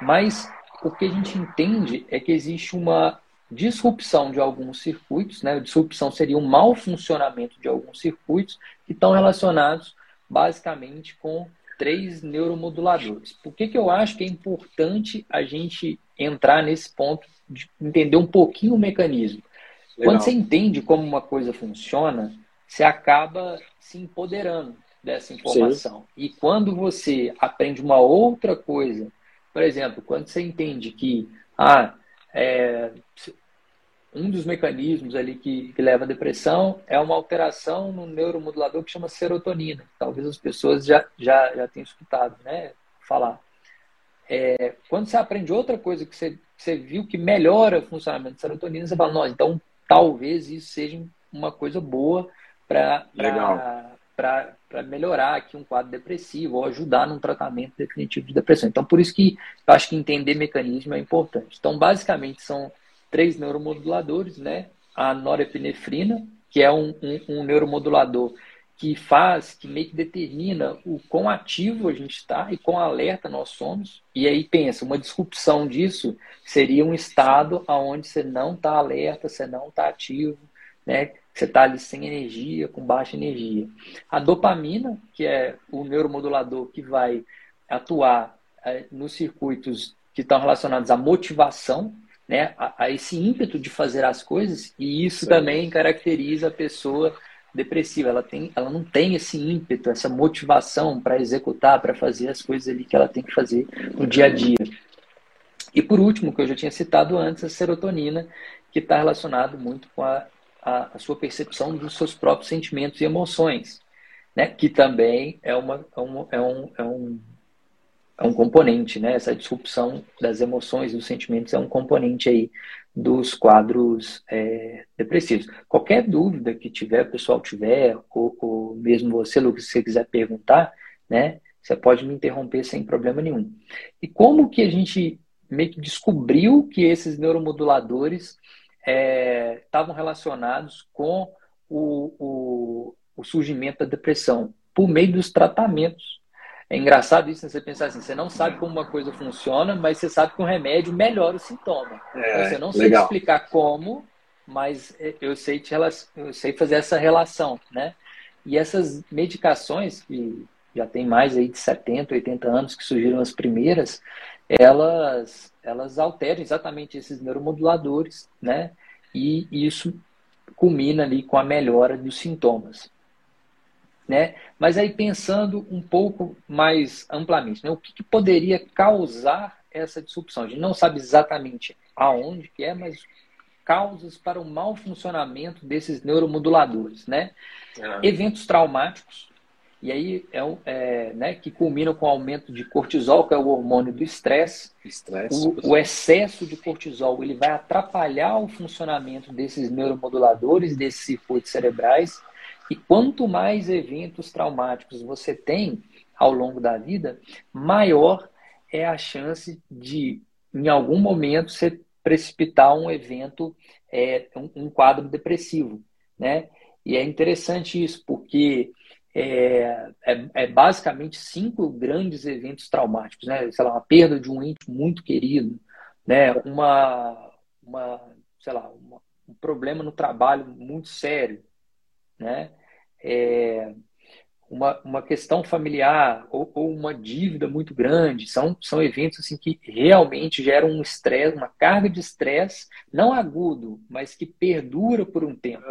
mas o que a gente entende é que existe uma disrupção de alguns circuitos, né? Disrupção seria um mau funcionamento de alguns circuitos que estão relacionados basicamente com três neuromoduladores. Por que, que eu acho que é importante a gente entrar nesse ponto de entender um pouquinho o mecanismo. Legal. Quando você entende como uma coisa funciona, você acaba se empoderando dessa informação. Sim. E quando você aprende uma outra coisa, por exemplo, quando você entende que ah, é, um dos mecanismos ali que, que, leva à depressão é uma alteração no neuromodulador que chama serotonina. Talvez as pessoas já, já, já tenham escutado né, falar. É, quando você aprende outra coisa que você você viu que melhora o funcionamento da serotonina, você fala, nossa, então talvez isso seja uma coisa boa para melhorar aqui um quadro depressivo ou ajudar num tratamento definitivo de depressão. Então, por isso que eu acho que entender mecanismo é importante. Então, basicamente, são três neuromoduladores, né? A norepinefrina, que é um, um, um neuromodulador que faz, que meio que determina o quão ativo a gente está e quão alerta nós somos. E aí pensa, uma disrupção disso seria um estado onde você não está alerta, você não está ativo, né? Você está ali sem energia, com baixa energia. A dopamina, que é o neuromodulador que vai atuar é, nos circuitos que estão relacionados à motivação, né? A, a, esse ímpeto de fazer as coisas, e isso Sim. também caracteriza a pessoa depressiva, ela, tem, ela não tem esse ímpeto, essa motivação para executar, para fazer as coisas ali que ela tem que fazer no dia a dia. E por último, que eu já tinha citado antes, a serotonina, que está relacionado muito com a, a, a, sua percepção dos seus próprios sentimentos e emoções, né? que também é, uma, é, um, é, um, é, um, é componente, né? essa disrupção das emoções e dos sentimentos é um componente aí dos quadros é, depressivos. Qualquer dúvida que tiver, o pessoal tiver, ou, ou mesmo você, Lucas, se você quiser perguntar, né, você pode me interromper sem problema nenhum. E como que a gente meio que descobriu que esses neuromoduladores é, estavam relacionados com o, o, o surgimento da depressão? Por meio dos tratamentos é engraçado isso, né? você pensar assim, você não sabe como uma coisa funciona, mas você sabe que um remédio melhora o sintoma. É, então, você não sei explicar como, mas é, eu sei, te, eu sei fazer essa relação, né? E essas medicações, que já tem mais aí de 70, 80 anos que surgiram as primeiras, elas, elas alteram exatamente esses neuromoduladores, né? E isso culmina ali com a melhora dos sintomas. Né? Mas aí pensando um pouco mais amplamente, né? o que, que, poderia causar essa disrupção? A gente não sabe exatamente aonde que é, mas causas para o mau funcionamento desses neuromoduladores, né? É. Eventos traumáticos, e aí é, é, né, que culminam com o aumento de cortisol, que é o hormônio do estresse. O, o, excesso de cortisol ele vai atrapalhar o funcionamento desses neuromoduladores, desses circuitos cerebrais, e quanto mais eventos traumáticos você tem ao longo da vida, maior é a chance de, em algum momento, você precipitar um evento, é, um, um quadro depressivo, né? E é interessante isso, porque é, é, é, basicamente cinco grandes eventos traumáticos, né? Sei lá, uma perda de um ente muito querido, né? Uma, uma sei lá, uma, um problema no trabalho muito sério, né? É, uma, uma questão familiar ou, ou, uma dívida muito grande, são, são eventos assim, que realmente geram um estresse, uma carga de estresse, não agudo, mas que perdura por um tempo.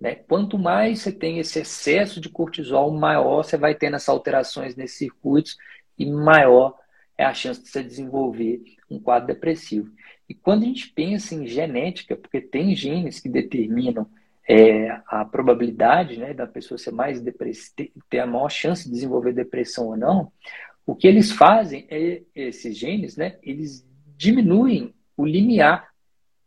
Né? Quanto mais você tem esse excesso de cortisol, maior você vai tendo essas alterações nesses circuitos e maior é a chance de você desenvolver um quadro depressivo. E quando a gente pensa em genética, porque tem genes que determinam é, a probabilidade né, da pessoa ser mais depressiva, ter a maior chance de desenvolver depressão ou não, o que eles fazem é esses genes, né, eles diminuem o limiar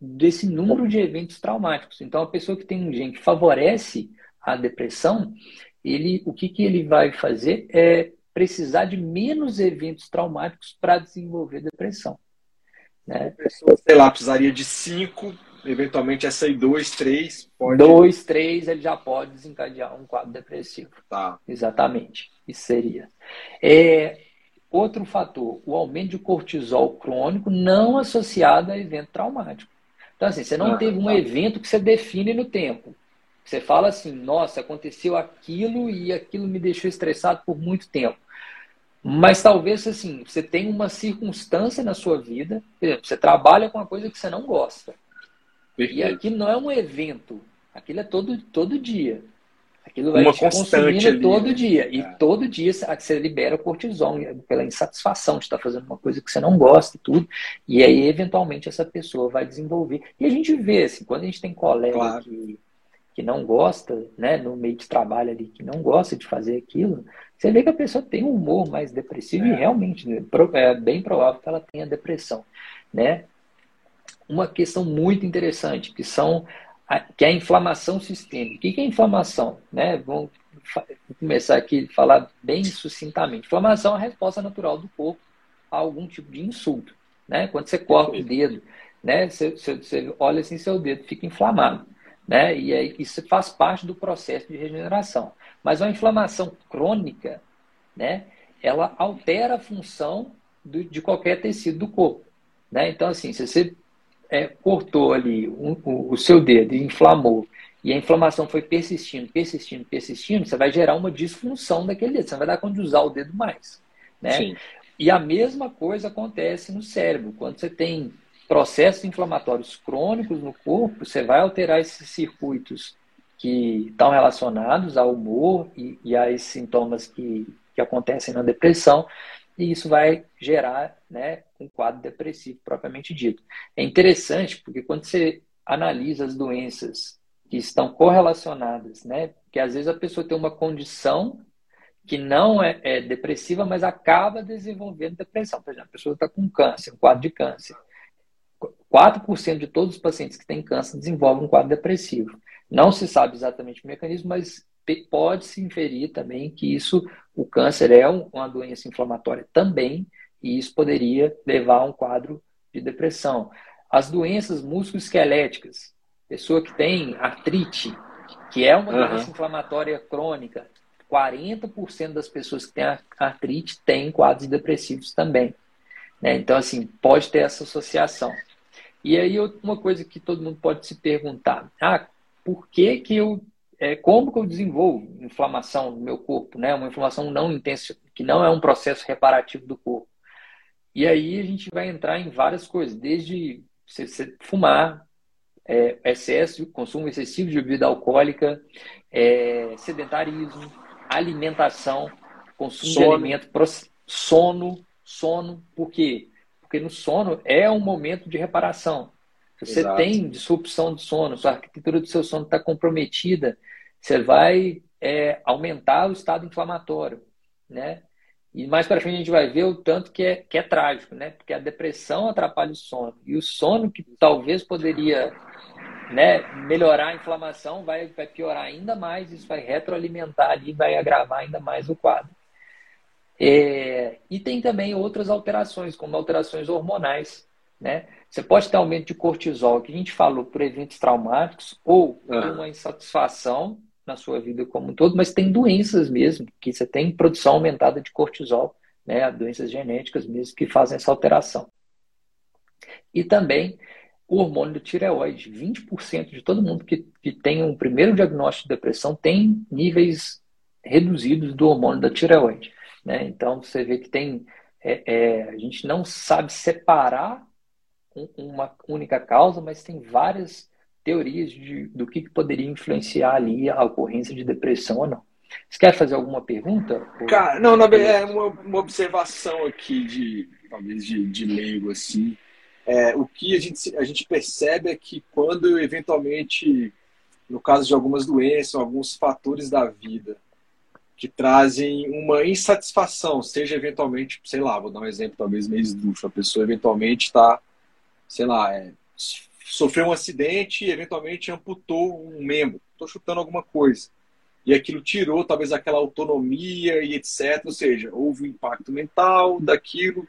desse número de eventos traumáticos. Então, a pessoa que tem um gene que favorece a depressão, ele, o que, que ele vai fazer é precisar de menos eventos traumáticos para desenvolver depressão. Né? A pessoa, sei lá, precisaria de cinco, eventualmente essa aí, dois, três, pode. Dois, três, ele já pode desencadear um quadro depressivo. Tá. Exatamente. Isso seria. É, outro fator, o aumento de cortisol crônico não associado a evento traumático. Então, assim, você não ah, teve um tá. evento que você define no tempo. Você fala assim, nossa, aconteceu aquilo e aquilo me deixou estressado por muito tempo. Mas talvez assim, você tenha uma circunstância na sua vida, por exemplo, você trabalha com uma coisa que você não gosta. Perfeito. E aquilo não é um evento, aquilo é todo, todo dia. Aquilo vai uma te consumindo ali, todo né? dia. E é. todo dia você libera cortisol pela insatisfação de estar fazendo uma coisa que você não gosta e tudo. E aí, eventualmente, essa pessoa vai desenvolver. E a gente vê, assim, quando a gente tem colega claro. que, que não gosta, né, no meio de trabalho ali, que não gosta de fazer aquilo, você vê que a pessoa tem um humor mais depressivo é. e realmente né, é bem provável que ela tenha depressão, né? Uma questão muito interessante, que são a, que é a inflamação sistêmica. O que é inflamação? Né? Vamos começar aqui a falar bem sucintamente. Inflamação é a resposta natural do corpo a algum tipo de insulto. Né? Quando você corta o dedo, né? Você, você, você olha assim, seu dedo fica inflamado. Né? E aí, isso faz parte do processo de regeneração. Mas uma inflamação crônica, né, ela altera a função do, de qualquer tecido do corpo. Né? Então, assim, se você é, cortou ali um, o, o seu dedo e inflamou, e a inflamação foi persistindo, persistindo, persistindo, você vai gerar uma disfunção daquele dedo, você não vai dar conta de usar o dedo mais. Né? Sim. E a mesma coisa acontece no cérebro. Quando você tem processos inflamatórios crônicos no corpo, você vai alterar esses circuitos que estão relacionados ao humor e, e a esses sintomas que, que acontecem na depressão, e isso vai gerar né, um quadro depressivo propriamente dito. É interessante porque quando você analisa as doenças que estão correlacionadas, né, que às vezes a pessoa tem uma condição que não é, é depressiva, mas acaba desenvolvendo depressão. Por exemplo, a pessoa está com câncer, um quadro de câncer. 4% de todos os pacientes que têm câncer desenvolvem um quadro depressivo. Não se sabe exatamente o mecanismo, mas pode-se inferir também que isso, o câncer é uma doença inflamatória também, e isso poderia levar a um quadro de depressão. As doenças musculoesqueléticas, pessoa que tem artrite, que é uma uhum. doença inflamatória crônica, 40% das pessoas que têm artrite têm quadros depressivos também. Né? Então, assim, pode ter essa associação. E aí, uma coisa que todo mundo pode se perguntar: ah, por que, que eu. É, como que eu desenvolvo inflamação no meu corpo, né? Uma inflamação não intensa, que não é um processo reparativo do corpo. E aí a gente vai entrar em várias coisas, desde você, você fumar, é, excesso, consumo excessivo de bebida alcoólica, é, sedentarismo, alimentação, consumo sono. de alimento, sono, sono, por quê? Porque no sono é um momento de reparação. Você Exato. tem disrupção de sono, sua arquitetura do seu sono está comprometida, você vai é, aumentar o estado inflamatório, né? E mais para frente a gente vai ver o tanto que é, que é trágico, né? Porque a depressão atrapalha o sono. E o sono que talvez poderia né, melhorar a inflamação vai, vai piorar ainda mais, isso vai retroalimentar ali, vai agravar ainda mais o quadro. É, e tem também outras alterações, como alterações hormonais. Né? Você pode ter aumento de cortisol, que a gente falou por eventos traumáticos, ou por uma insatisfação na sua vida como um todo, mas tem doenças mesmo, que você tem produção aumentada de cortisol, né? doenças genéticas mesmo, que fazem essa alteração. E também o hormônio do tireoide. 20% de todo mundo que, que tem um primeiro diagnóstico de depressão tem níveis reduzidos do hormônio da tireoide. Né? Então, você vê que tem. É, é, a gente não sabe separar uma única causa, mas tem várias teorias de, do que, que poderia influenciar ali a ocorrência de depressão ou não. Você quer fazer alguma pergunta? Cara, não, na é uma, uma observação aqui de talvez de, de leigo assim. É, o que a gente, a gente percebe é que quando eventualmente, no caso de algumas doenças, alguns fatores da vida que trazem uma insatisfação, seja eventualmente, sei lá, vou dar um exemplo talvez meio esdrúxulo, a pessoa eventualmente está, sei lá, é, sofreu um acidente e eventualmente amputou um membro, estou chutando alguma coisa, e aquilo tirou talvez aquela autonomia e etc, ou seja, houve um impacto mental daquilo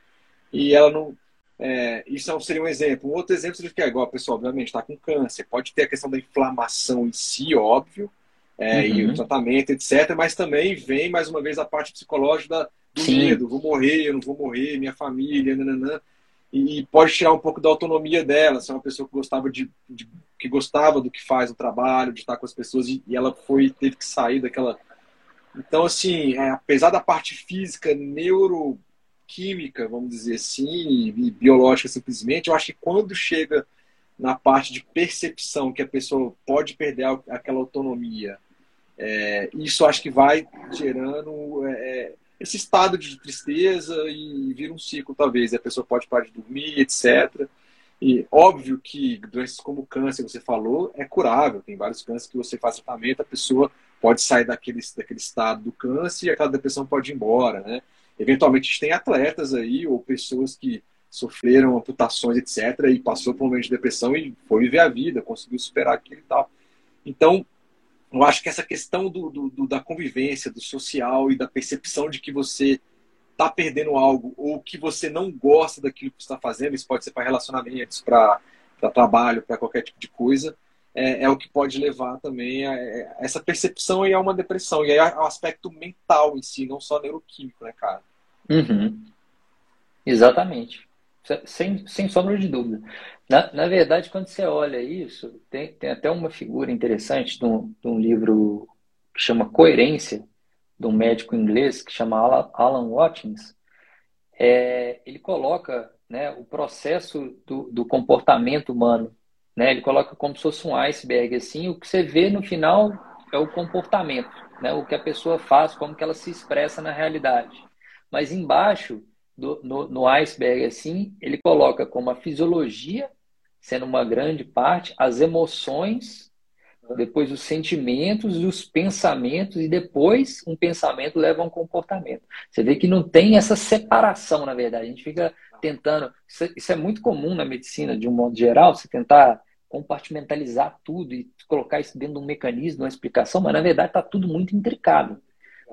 e ela não é, isso seria um exemplo. Um outro exemplo seria que, é igual a pessoa, obviamente, está com câncer. Pode ter a questão da inflamação em si, óbvio, é, uhum. e o tratamento, etc. Mas também vem, mais uma vez, a parte psicológica da, do Sim. medo. Vou morrer, eu não vou morrer, minha família, nananã. E pode tirar um pouco da autonomia dela. Se é uma pessoa que gostava, de, de, que gostava do que faz o trabalho, de estar com as pessoas, e, e ela foi teve que sair daquela... Então, assim, é, apesar da parte física, neuro química, vamos dizer assim, e biológica simplesmente, eu acho que quando chega na parte de percepção que a pessoa pode perder aquela autonomia, é, isso acho que vai gerando é, esse estado de tristeza e vira um ciclo, talvez. A pessoa pode parar de dormir, etc. E óbvio que doenças como câncer, você falou, é curável. Tem vários cânceres que você faz tratamento, a pessoa pode sair daquele, daquele estado do câncer e aquela depressão pode ir embora, né? Eventualmente, a gente tem atletas aí, ou pessoas que sofreram amputações, etc., e passou por um momento de depressão e foi viver a vida, conseguiu superar aquilo e tal. Então, eu acho que essa questão do, do, da convivência, do social e da percepção de que você está perdendo algo ou que você não gosta daquilo que está fazendo, isso pode ser para relacionamentos, para trabalho, para qualquer tipo de coisa, é, é, o que pode levar também a, a, é, essa percepção e a uma depressão. E aí o aspecto mental em si, não só neuroquímico, né, cara? Uhum. Exatamente. Sem, sem sombra de dúvida. Na, na verdade, quando você olha isso, tem, tem até uma figura interessante de um, de um livro que chama Coerência, de um médico inglês que chama Alan, Watkins. É, ele coloca né, o processo do, do comportamento humano né? Ele coloca como se fosse um iceberg assim. O que você vê no final é o comportamento, né? O que a pessoa faz, como que ela se expressa na realidade. Mas embaixo do, no, no iceberg assim, ele coloca como a fisiologia sendo uma grande parte, as emoções, depois os sentimentos e os pensamentos, e depois um pensamento leva a um comportamento. Você vê que não tem essa separação, na verdade. A gente fica tentando. Isso, é, é muito comum na medicina, de um modo geral, você tentar compartimentalizar tudo e colocar isso dentro de um mecanismo, uma explicação, mas na verdade está tudo muito intricado.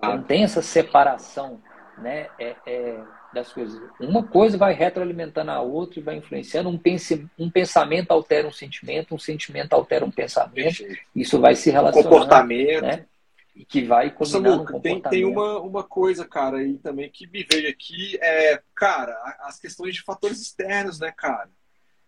Não tem essa separação né, é, é, das coisas. Uma coisa vai retroalimentando a outra e vai influenciando. Um, pense, um pensamento altera um sentimento, um sentimento altera um pensamento. Isso vai se relacionando. Comportamento. Né? E que vai combinando um tem, tem uma, uma coisa, cara, aí também que me veio aqui, é, cara, as questões de fatores externos, né, cara?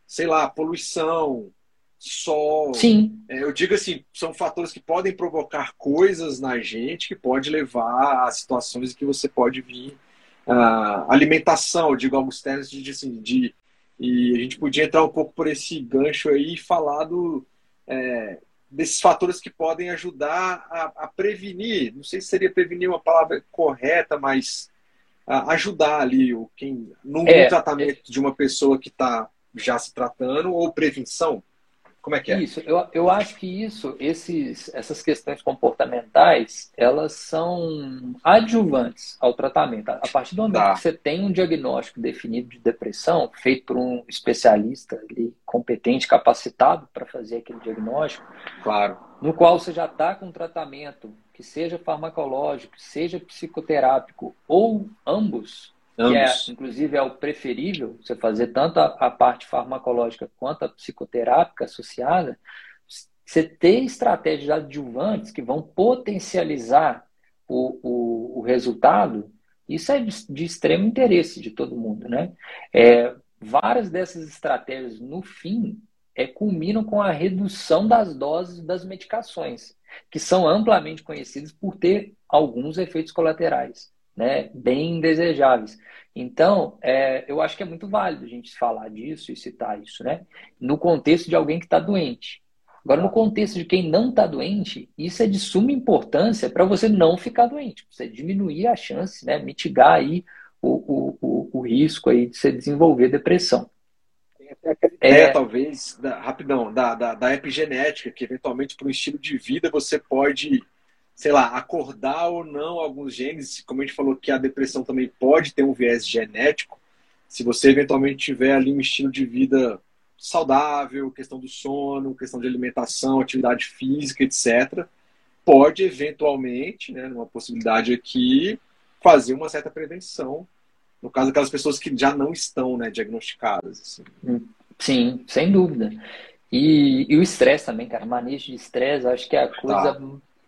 Sei lá, poluição, sol. Sim. É, eu digo assim, são fatores que podem provocar coisas na gente que pode levar a situações que você pode vir. Uh, alimentação, eu digo algo externo de, assim, de. E a gente podia entrar um pouco por esse gancho aí e falar do, é, desses fatores que podem ajudar a, a, prevenir, não sei se seria prevenir uma palavra correta, mas ajudar ali o quem no é, tratamento de uma pessoa que está já se tratando ou prevenção. Como é que é? Isso, eu, eu acho que isso, esses, essas questões comportamentais, elas são adjuvantes ao tratamento. A partir do momento tá. que você tem um diagnóstico definido de depressão, feito por um especialista ali, competente, capacitado para fazer aquele diagnóstico, claro. no qual você já está com tratamento, que seja farmacológico, seja psicoterápico ou ambos, ambos. que é, inclusive é o preferível, você fazer tanto a, a parte farmacológica quanto a psicoterápica associada, você ter estratégias adjuvantes que vão potencializar o, o, o resultado, isso é de, de, extremo interesse de todo mundo, né? É, várias dessas estratégias, no fim, é, culminam com a redução das doses das medicações, que são amplamente conhecidas por ter alguns efeitos colaterais, né, bem indesejáveis. Então, é, eu acho que é muito válido a gente falar disso e citar isso, né, no contexto de alguém que está doente. Agora, no contexto de quem não está doente, isso é de suma importância para você não ficar doente, você diminuir a chance, né, mitigar aí o, o, o, o risco aí de você desenvolver depressão. Tem até aquela ideia, é... talvez, da, rapidão, da, da, da epigenética, que eventualmente para um estilo de vida você pode, sei lá, acordar ou não alguns genes, como a gente falou que a depressão também pode ter um viés genético, se você eventualmente tiver ali um estilo de vida saudável, questão do sono, questão de alimentação, atividade física, etc., pode eventualmente, né, numa possibilidade aqui, fazer uma certa prevenção, no caso daquelas pessoas que já não estão né, diagnosticadas. Assim. Sim, sem dúvida. E, e o estresse também, cara, manejo de estresse, acho que é a coisa. Tá.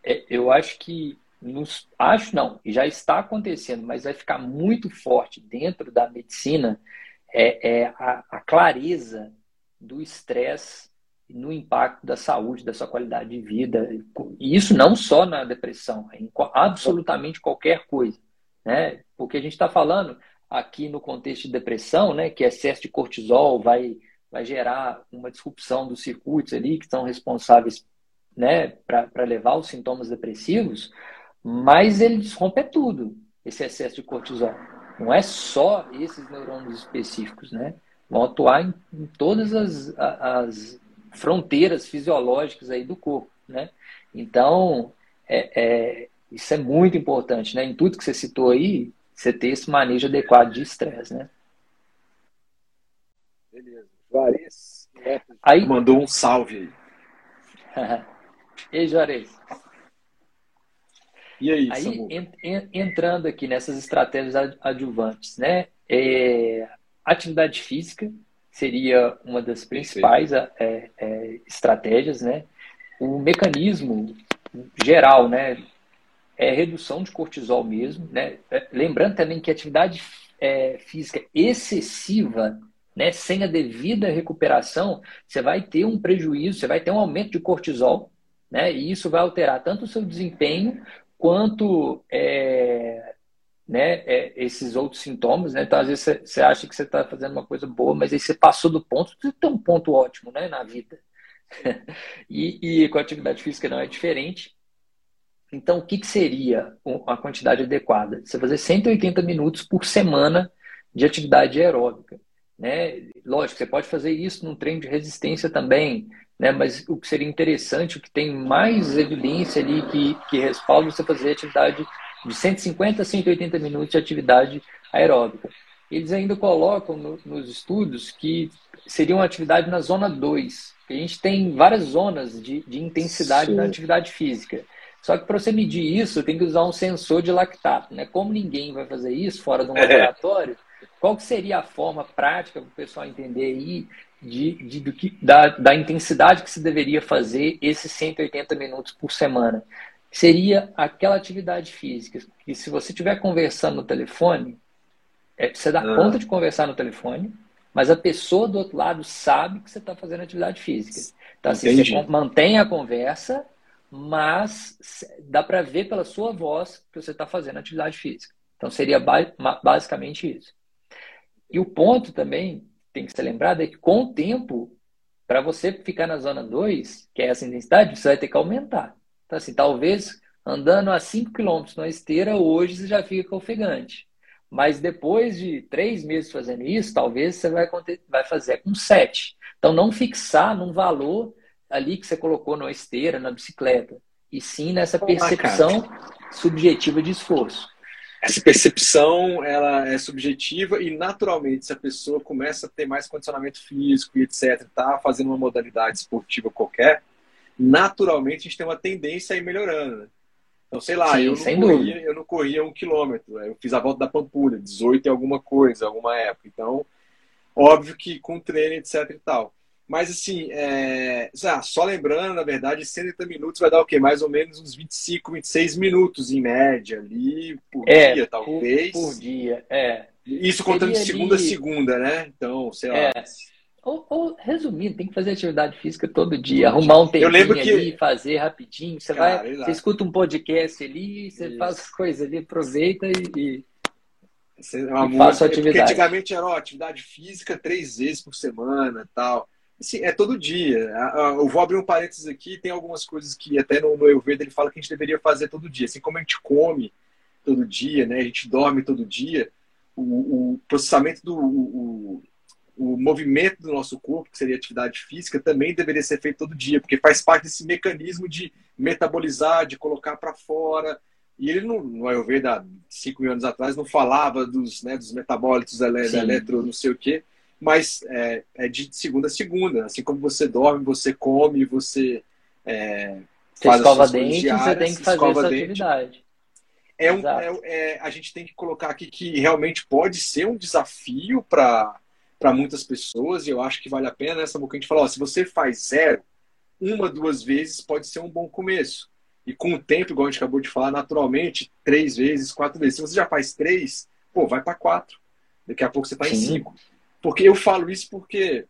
É, eu acho que. Nos, acho não, já está acontecendo, mas vai ficar muito forte dentro da medicina é, é a, a clareza do estresse no impacto da saúde, da sua qualidade de vida. E isso não só na depressão, em absolutamente qualquer coisa. Né? Porque a gente está falando aqui no contexto de depressão, né, que excesso de cortisol vai, vai gerar uma disrupção dos circuitos ali que são responsáveis né, para levar os sintomas depressivos, mas ele desrompe tudo, esse excesso de cortisol. Não é só esses neurônios específicos, né? vão atuar em, em todas as, as, fronteiras fisiológicas aí do corpo, né? Então, é, é, isso é muito importante, né? Em tudo que você citou aí, você ter esse manejo adequado de estresse, né? Beleza. Juarez aí... mandou um salve aí. Ei, Juarez. E aí, aí en, entrando aqui nessas estratégias adjuvantes, né? É, Atividade física seria uma das principais é, é, estratégias, né? O mecanismo geral, né? É redução de cortisol mesmo, né? É, lembrando também que atividade é, física excessiva, né? Sem a devida recuperação, você vai ter um prejuízo, você vai ter um aumento de cortisol, né? E isso vai alterar tanto o seu desempenho quanto é, né, é, esses outros sintomas, né? Então, às vezes, você acha que você está fazendo uma coisa boa, mas aí você passou do ponto, você tem um ponto ótimo, né, na vida. e, e, com a atividade física não é diferente. Então, o que, que seria a quantidade adequada? Você fazer 180 minutos por semana de atividade aeróbica. Né? Lógico, você pode fazer isso num treino de resistência também, né? mas o que seria interessante, o que tem mais evidência ali que, que respalda você fazer atividade de 150 a 180 minutos de atividade aeróbica. Eles ainda colocam no, nos estudos que seria uma atividade na zona 2. A gente tem várias zonas de, de intensidade Sim. na atividade física. Só que para você medir isso, tem que usar um sensor de lactato. Né? Como ninguém vai fazer isso fora de um é. Qual que seria a forma prática para o pessoal entender aí de, de, do que, da, da intensidade que se deveria fazer esses 180 minutos por semana? seria aquela atividade física que se você estiver conversando no telefone, é, você dá ah. conta de conversar no telefone, mas a pessoa do outro lado sabe que você está fazendo atividade física. Então, assim, você mantém a conversa, mas dá para ver pela sua voz que você está fazendo atividade física. Então, seria basicamente isso. E o ponto também tem que ser lembrado é que com o tempo, para você ficar na zona 2, que é essa intensidade, você vai ter que aumentar. Então, assim, talvez andando a 5 km na esteira, hoje você já fica ofegante. Mas depois de três meses fazendo isso, talvez você vai, vai fazer com 7. Então, não fixar num valor ali que você colocou na esteira, na bicicleta, e sim nessa percepção subjetiva de esforço. Essa percepção ela é subjetiva e naturalmente se a pessoa começa a ter mais condicionamento físico e etc, tá fazendo uma modalidade esportiva qualquer, naturalmente a gente tem uma tendência a ir melhorando. Né? Então, sei lá, Sim, eu, não corria, eu não corria um quilômetro. Eu fiz a volta da Pampulha, 18 e alguma coisa, alguma época. Então, óbvio que com treino, etc e tal. Mas, assim, é... só lembrando, na verdade, 180 minutos vai dar o quê? Mais ou menos uns 25, 26 minutos em média ali, por é, dia, talvez. Por, por dia, é. Isso contando de segunda ali... a segunda, né? Então, sei lá. É. Ou, ou, resumindo, tem que fazer atividade física todo dia, arrumar um tempinho eu que... ali, fazer rapidinho. Você Cara, vai, você escuta um podcast ali, você Isso. faz as coisas ali, aproveita e, e, é e faça atividade. Porque antigamente era ó, atividade física três vezes por semana tal. Assim, é todo dia. Eu vou abrir um parênteses aqui, tem algumas coisas que até no, no Ayurveda ele fala que a gente deveria fazer todo dia. Assim como a gente come todo dia, né? a gente dorme todo dia, o, o processamento do... O, o movimento do nosso corpo, que seria atividade física, também deveria ser feito todo dia, porque faz parte desse mecanismo de metabolizar, de colocar para fora. E ele, no, no Ayurveda, cinco mil anos atrás, não falava dos, né, dos metabólitos, da eletro, não sei o quê, mas é, é, de segunda a segunda. Assim como você dorme, você come, você. É, você faz escova dente, diárias, você tem que fazer essa dente. atividade. É um, é, é, a gente tem que colocar aqui que realmente pode ser um desafio para muitas pessoas, e eu acho que vale a pena nessa boca a gente falar, ó, se você faz zero, uma, duas vezes pode ser um bom começo. E com o tempo, igual a gente acabou de falar, naturalmente, três vezes, quatro vezes. Se você já faz três, pô, vai para quatro. Daqui a pouco você está em cinco. Porque eu falo isso porque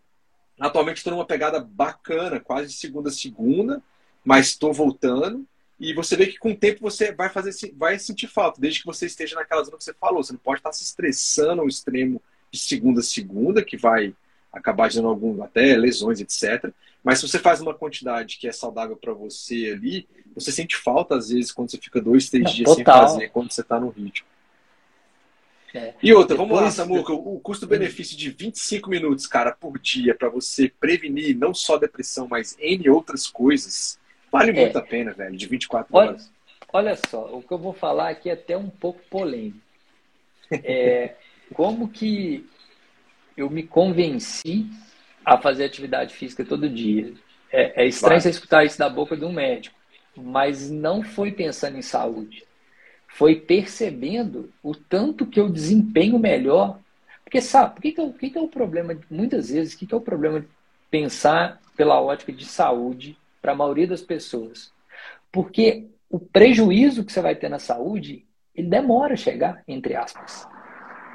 atualmente estou numa pegada bacana, quase de segunda a segunda, mas estou voltando. E você vê que com o tempo você vai fazer, vai sentir falta, desde que você esteja naquela zona que você falou. Você não pode estar se estressando ao extremo de segunda a segunda, que vai acabar gerando algum, até lesões, etc. Mas se você faz uma quantidade que é saudável para você ali, você sente falta às vezes quando você fica dois, três Não, dias total. sem fazer, quando você está no ritmo. É. E outra, Depois, vamos lá, Samuca, o custo-benefício de 25 minutos, cara, por dia, para você prevenir não só depressão, mas N outras coisas, vale é. muito a pena, velho, de 24 olha, horas. Olha só, o que eu vou falar aqui é até um pouco polêmico. É, como que eu me convenci a fazer atividade física todo dia. É, é estranho você escutar isso da boca de um médico, mas não foi pensando em saúde. Foi percebendo o tanto que eu desempenho melhor. Porque sabe, o que, que, é, o, que, que é o problema, muitas vezes, o que, que é o problema de pensar pela ótica de saúde para a maioria das pessoas? Porque o prejuízo que você vai ter na saúde, ele demora a chegar, entre aspas.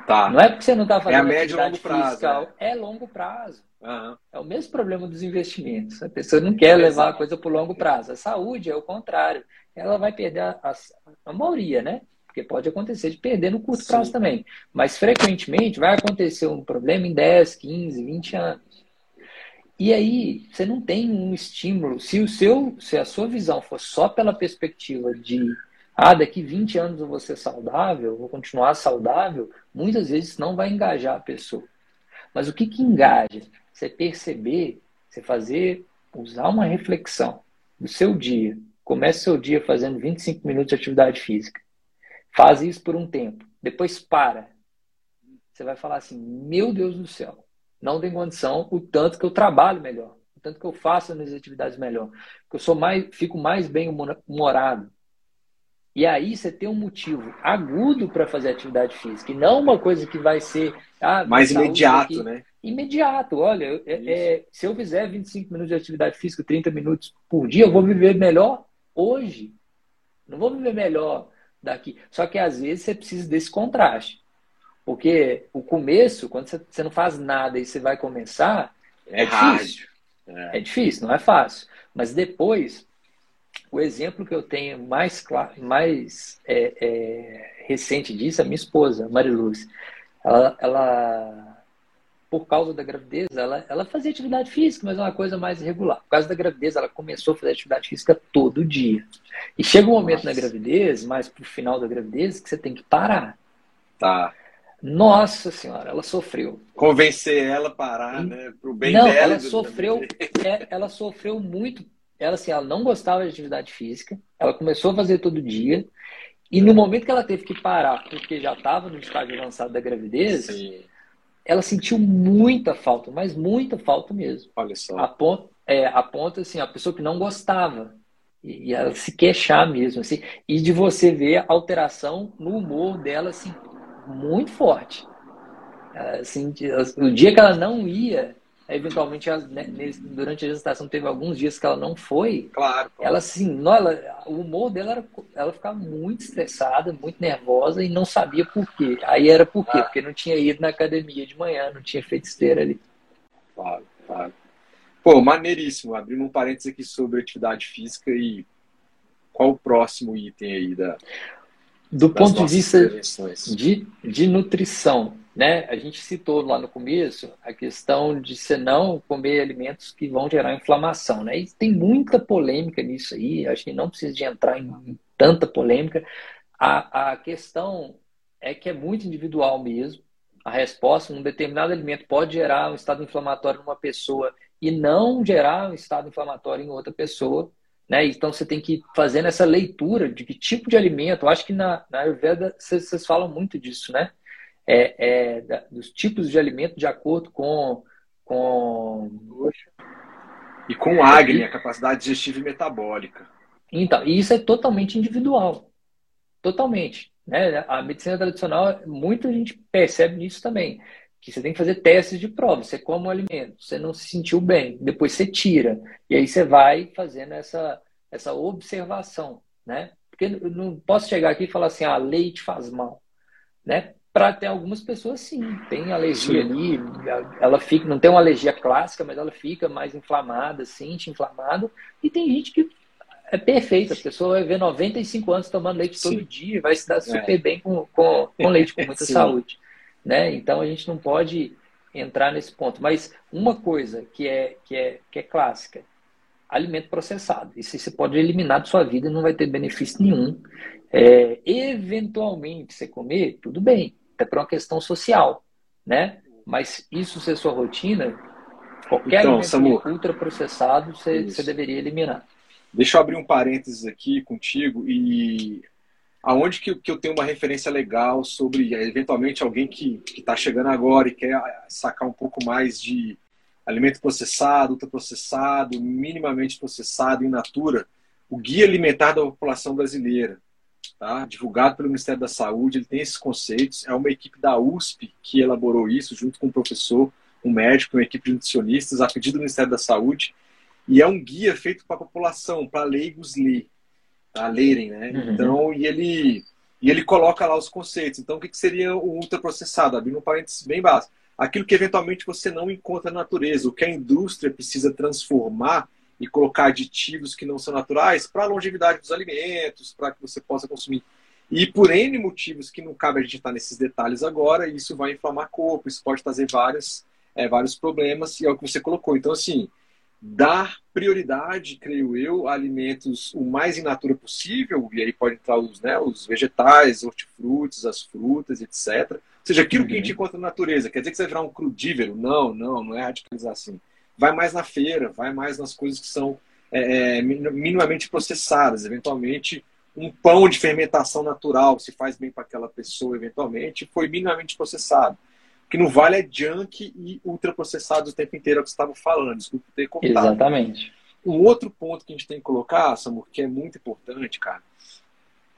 Tá. Não é porque você não está fazendo é a médio longo prazo, fiscal, é. é longo prazo. Uhum. É o mesmo problema dos investimentos. A pessoa não quer levar a coisa para o longo prazo. A saúde é o contrário. Ela vai perder a, a, a maioria, né? Porque pode acontecer de perder no curto Sim. prazo também. Mas frequentemente vai acontecer um problema em 10, 15, 20 anos. E aí você não tem um estímulo. Se o seu, se a sua visão for só pela perspectiva de ah, daqui 20 anos eu vou ser saudável, vou continuar saudável, muitas vezes não vai engajar a pessoa. Mas o que, que engaja? Você perceber, você fazer, usar uma reflexão do seu dia. Comece seu dia fazendo 25 minutos de atividade física. Faz isso por um tempo. Depois para. Você vai falar assim: meu Deus do céu, não tem condição o tanto que eu trabalho melhor, o tanto que eu faço as minhas atividades melhor, que eu sou mais, fico mais bem humorado, e aí você tem um motivo agudo para fazer atividade física, e não uma coisa que vai ser. Ah, Mais imediato, aqui. né? Imediato. Olha, é, é, se eu fizer 25 minutos de atividade física, 30 minutos por dia, eu vou viver melhor hoje. Não vou viver melhor daqui. Só que às vezes você precisa desse contraste. Porque o começo, quando você não faz nada e você vai começar, é, é difícil. É. é difícil, não é fácil. Mas depois, o exemplo que eu tenho mais, mais é, é, recente disso é a minha esposa, Mariluz. Ela, ela, por causa da gravidez, ela, ela fazia atividade física, mas é uma coisa mais irregular. Por causa da gravidez, ela começou a fazer atividade física todo dia. E chega um momento Nossa. na gravidez, mais pro final da gravidez, que você tem que parar. Tá. Nossa senhora, ela sofreu. Convencer ela a parar, e... né? Pro bem Não, dela. Ela sofreu, é, ela sofreu muito ela assim, ela não gostava de atividade física, ela começou a fazer todo dia, e no momento que ela teve que parar, porque já estava no estágio avançado da gravidez, Sim. Ela sentiu muita falta, mas muita falta mesmo. Olha só. A ponto, é, a ponto assim, a pessoa que não gostava. E, e ela se queixar mesmo, assim, e de você ver a alteração no humor dela, assim, muito forte. Assim, o dia que ela não ia, eventualmente né, durante a gestação teve alguns dias que ela não foi. Claro. Ela assim, não, ela, o humor dela era, ela ficava muito estressada, muito nervosa e não sabia por quê. Aí era por quê? Ah. Porque não tinha ido na academia de manhã, não tinha feito esteira ali. Claro, claro. Pô, maneiríssimo. Abrindo um parênteses aqui sobre atividade física e qual o próximo item aí da. Do ponto de vista de, de nutrição, né? A gente citou lá no começo a questão de você não comer alimentos que vão gerar inflamação, né? E tem muita polêmica nisso aí, acho que não precisa de entrar em tanta polêmica. A, a questão é que é muito individual mesmo. A resposta, um determinado alimento pode gerar um estado inflamatório numa pessoa e não gerar um estado inflamatório em outra pessoa. Né? Então você tem que ir fazendo essa leitura de que tipo de alimento. Eu acho que na, na Ayurveda vocês falam muito disso, né? É, é, da, dos tipos de alimento de acordo com. com... E com Agni, a capacidade digestiva e metabólica. Então, e isso é totalmente individual. Totalmente. Né? A medicina tradicional, muita gente percebe nisso também. Que você tem que fazer testes de prova. Você come um alimento, você não se sentiu bem, depois você tira. E aí você vai fazendo essa, essa observação. Né? Porque eu não posso chegar aqui e falar assim, ah, leite faz mal. Né? Para ter algumas pessoas, sim, tem alergia sim. ali, ela fica, não tem uma alergia clássica, mas ela fica mais inflamada, sente inflamada. E tem gente que é perfeita, a pessoa vai ver 95 anos tomando leite sim. todo dia, vai se dar super é. bem com, com, com leite, com muita saúde. Né? Então a gente não pode entrar nesse ponto. Mas uma coisa que é, que é, que é clássica, alimento processado. Isso você pode eliminar da sua vida e não vai ter benefício nenhum. É, eventualmente você comer, tudo bem até por uma questão social, né? Mas isso ser sua rotina, qualquer então, alimento ultraprocessado você, você deveria eliminar. Deixa eu abrir um parênteses aqui contigo e aonde que, que eu tenho uma referência legal sobre eventualmente alguém que está chegando agora e quer sacar um pouco mais de alimento processado, ultraprocessado, minimamente processado, in natura, o Guia Alimentar da População Brasileira tá? divulgado pelo Ministério da Saúde, ele tem esses conceitos. É uma equipe da USP que elaborou isso, junto com um professor, um médico, uma equipe de nutricionistas, a pedido do Ministério da Saúde. E é um guia feito para a população, para leigos ler, tá? lerem, né? Uhum. Então, e ele, e ele coloca lá os conceitos. Então, o que, que seria o ultraprocessado? Abrindo um parênteses bem básico. Aquilo que eventualmente você não encontra na natureza, o que a indústria precisa transformar e colocar aditivos que não são naturais para a longevidade dos alimentos, para que você possa consumir. E por N motivos que não cabe a gente estar nesses detalhes agora, isso vai inflamar corpo, isso pode trazer vários, é, vários problemas, e é o que você colocou. Então, assim, dar prioridade, creio eu, a alimentos o mais in natura possível, e aí pode entrar os, né, os vegetais, hortifrutis, as frutas, etc. Ou seja, aquilo uhum. que a gente uhum. encontra na natureza. Quer dizer que você vai virar um crudívero? Não, não, não é radicalizar assim vai mais na feira, vai mais nas coisas que são é, é minimamente processadas. Eventualmente, um pão de fermentação natural, se faz bem para aquela pessoa, eventualmente, foi minimamente processado. O que não vale é junk e ultraprocessado o tempo inteiro, é o que você estava falando. Desculpa ter contado. Exatamente. Um outro ponto que a gente tem que colocar, Samu, que é muito importante, cara,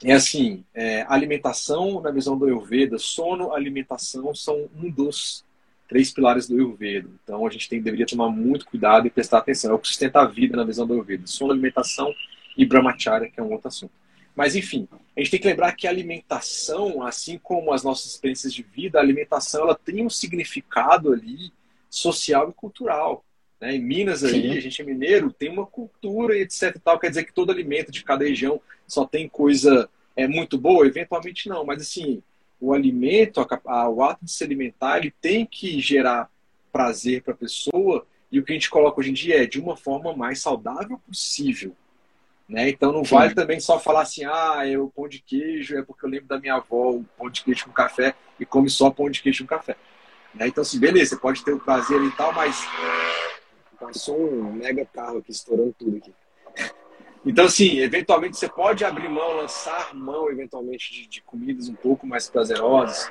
é assim, é, alimentação, na visão do Ayurveda, sono, alimentação são um dos três pilares do Ayurveda. Então a gente tem, deveria tomar muito cuidado e prestar atenção. É o que sustenta a vida na visão do Ayurveda. Sono, alimentação e brahmacharya, que é um outro assunto. Mas enfim, a gente tem que lembrar que a alimentação, assim como as nossas experiências de vida, a alimentação ela tem um significado ali social e cultural. Né? Em Minas Sim. a gente é mineiro, tem uma cultura e etc. E tal. Quer dizer que todo alimento de cada região só tem coisa é muito boa? Eventualmente não, mas assim, o alimento, a, a, o ato de se alimentar, ele tem que gerar prazer para a pessoa e o que a gente coloca hoje em dia é de uma forma mais saudável possível. Né? Então não Sim. vale também só falar assim, ah, é o pão de queijo, é porque eu lembro da minha avó, o pão de queijo com café, e come só pão de queijo com café. Né? Então, assim, beleza, você pode ter o prazer e tal, mas passou um mega carro aqui estourando tudo aqui. Então, assim, eventualmente você pode abrir mão, lançar mão, eventualmente, de, de comidas um pouco mais prazerosas.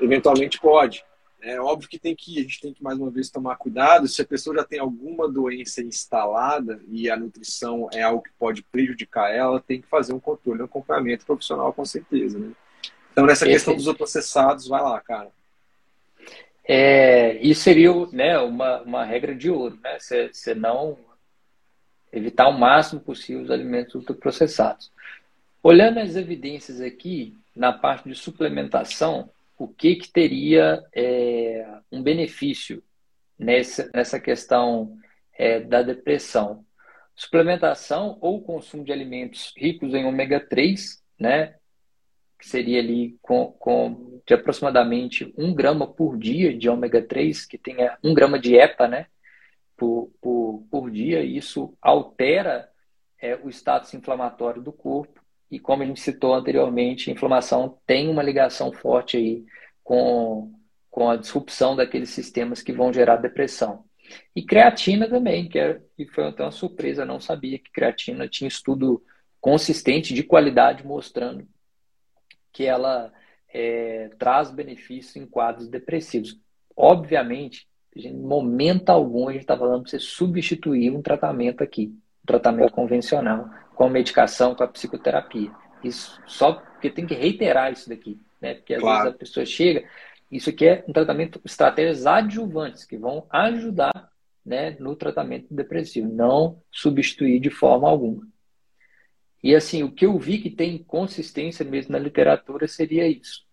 Eventualmente pode. é óbvio que tem que a gente tem que mais uma vez tomar cuidado se a pessoa já tem alguma doença instalada e a nutrição é algo que pode prejudicar ela, tem que fazer um controle, um acompanhamento profissional com certeza, né? Então nessa questão dos ultraprocessados, vai lá, cara. É, isso seria né, uma, uma regra de ouro, né? Você não evitar o máximo possível os alimentos ultraprocessados. Olhando as evidências aqui, na parte de suplementação, o que, que teria é, um benefício nessa, nessa questão é, da depressão? Suplementação ou consumo de alimentos ricos em ômega 3, né? Que seria ali com, com de aproximadamente um grama por dia de ômega 3, que tenha um grama de EPA, né? Por, por, por dia, isso altera é, o status inflamatório do corpo e como a gente citou anteriormente, a inflamação tem uma ligação forte aí com, com a disrupção daqueles sistemas que vão gerar depressão. E creatina também, que, é, que foi até uma surpresa, não sabia que creatina tinha estudo consistente de qualidade mostrando que ela é, traz benefícios em quadros depressivos. Obviamente, em momento algum a gente está falando para você substituir um tratamento aqui, um tratamento convencional com a medicação, com a psicoterapia. Isso só porque tem que reiterar isso daqui, né? Porque às claro. vezes a pessoa chega, isso aqui é um tratamento, estratégias adjuvantes que vão ajudar, né, no tratamento depressivo, não substituir de forma alguma. E assim, o que eu vi que tem consistência mesmo na literatura seria isso.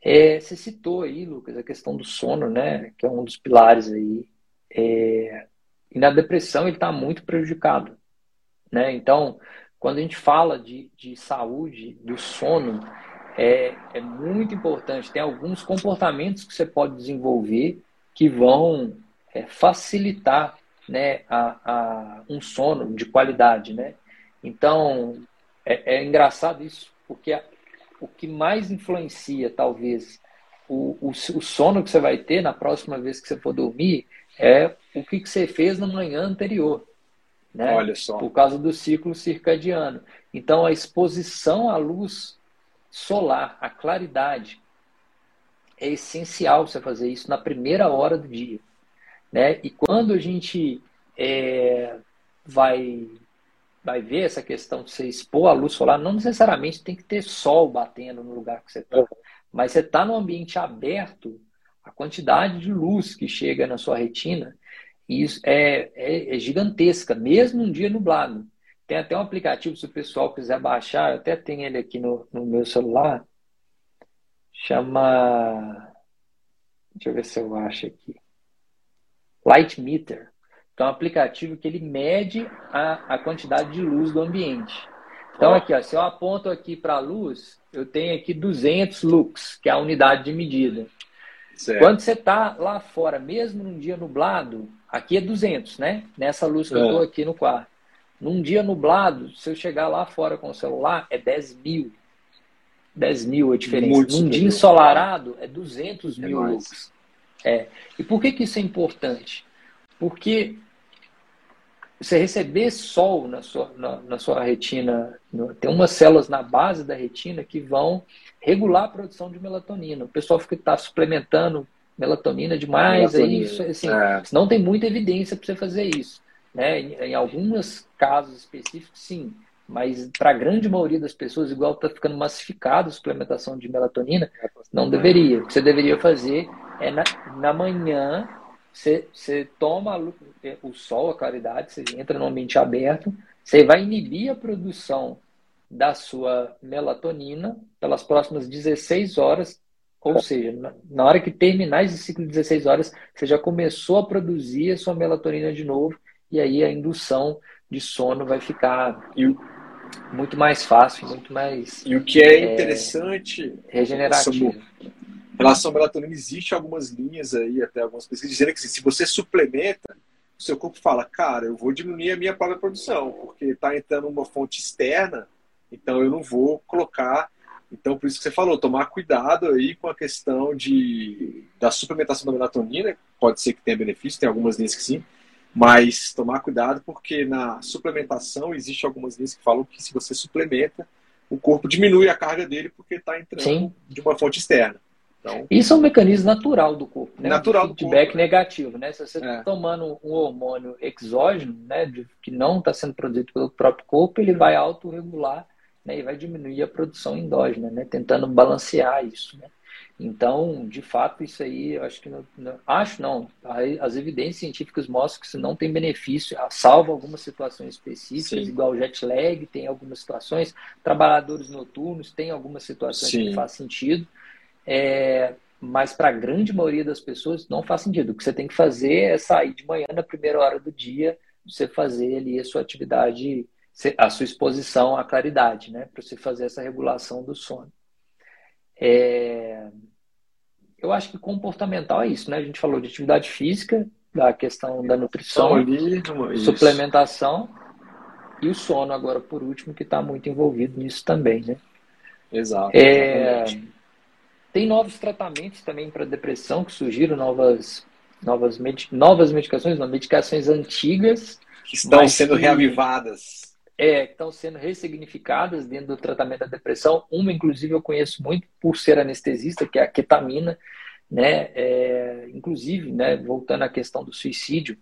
É, você citou aí, Lucas, a questão do sono, né, que é um dos pilares aí. É, e na depressão ele está muito prejudicado. Né? Então, quando a gente fala de, de saúde, do sono, é, é muito importante. Tem alguns comportamentos que você pode desenvolver que vão é, facilitar né, a, a, um sono de qualidade. Né? Então, é, é engraçado isso, porque o que mais influencia, talvez, o, o, o, sono que você vai ter na próxima vez que você for dormir é o que, que você fez na manhã anterior né? Olha só. Por causa do ciclo circadiano. Então, a exposição à luz solar, à claridade, é essencial você fazer isso na primeira hora do dia. Né? E quando a gente é, vai, vai ver essa questão de você expor a luz solar, não necessariamente tem que ter sol batendo no lugar que você está, mas você está no ambiente aberto, a quantidade de luz que chega na sua retina isso é, é, é, gigantesca, mesmo um dia nublado. Tem até um aplicativo, se o pessoal quiser baixar, eu até tenho ele aqui no, no meu celular. Chama. Deixa eu ver se eu acho aqui. Light Meter. Então, é um aplicativo que ele mede a, a quantidade de luz do ambiente. Então, aqui, ó, se eu aponto aqui para a luz, eu tenho aqui 200 lux, que é a unidade de medida. Certo. Quando você está lá fora, mesmo num dia nublado, aqui é 200, né? Nessa luz que é. eu estou aqui no quarto. Num dia nublado, se eu chegar lá fora com o celular, é 10 mil. 10 mil é diferente. Muito Num dia ensolarado, é 200 é mil lux. É. E por que, que isso é importante? Porque você receber sol na sua, na, na sua retina, no, tem umas células na base da retina que vão regular a produção de melatonina. O pessoal fica tá suplementando melatonina demais, é melatonina. isso, assim, é. não tem muita evidência para você fazer isso. Né? Em, em alguns casos específicos, sim, mas para a grande maioria das pessoas, igual está ficando massificado a suplementação de melatonina, não deveria. O que você deveria fazer é na, na manhã, você, você toma o sol, a claridade, você entra no ambiente aberto, você vai inibir a produção da sua melatonina pelas próximas 16 horas, ou seja, na hora que terminar esse ciclo de 16 horas, você já começou a produzir a sua melatonina de novo, e aí a indução de sono vai ficar muito mais fácil, muito mais. E o que é, é interessante. Regenerativo. Em relação à melatonina, existe algumas linhas aí, até algumas pesquisas, dizendo que se você suplementa, o seu corpo fala, cara, eu vou diminuir a minha própria produção, porque está entrando uma fonte externa então eu não vou colocar. Então, por isso que você falou, tomar cuidado aí com a questão de, da suplementação da melatonina. Pode ser que tenha benefício, tem algumas linhas que sim, mas tomar cuidado porque na suplementação existe algumas linhas que falam que se você suplementa, o corpo diminui a carga dele porque está entrando sim. de uma fonte externa. Então, Isso é um mecanismo natural do corpo, né? Natural do feedback corpo, né? negativo, né? Se você está é. tomando um hormônio exógeno, né, que não está sendo produzido pelo próprio corpo, ele vai autorregular né, e vai diminuir a produção endógena, né? Tentando balancear isso, né? Então, de fato, isso aí, eu acho que não, não, acho não. As evidências científicas mostram que isso não tem benefício, salvo algumas situações específicas, Sim. igual jet lag, tem algumas situações, trabalhadores noturnos, tem algumas situações Sim. que faz sentido. É, mas para a grande maioria das pessoas não faz sentido. O que você tem que fazer é sair de manhã na primeira hora do dia, você fazer ali a sua atividade, a sua exposição à claridade, né? Para você fazer essa regulação do sono. É... Eu acho que comportamental é isso, né? A gente falou de atividade física, da questão da nutrição, ali, suplementação e o sono agora por último que está muito envolvido nisso também, né? Exato. É... Tem novos tratamentos também para depressão que surgiram, novas novas, med... novas medicações, não, medicações antigas que estão sendo que... reavivadas é, que estão sendo ressignificadas dentro do tratamento da depressão. Uma, inclusive, eu conheço muito por ser anestesista, que é a ketamina, né? É, inclusive, né, voltando à questão do suicídio,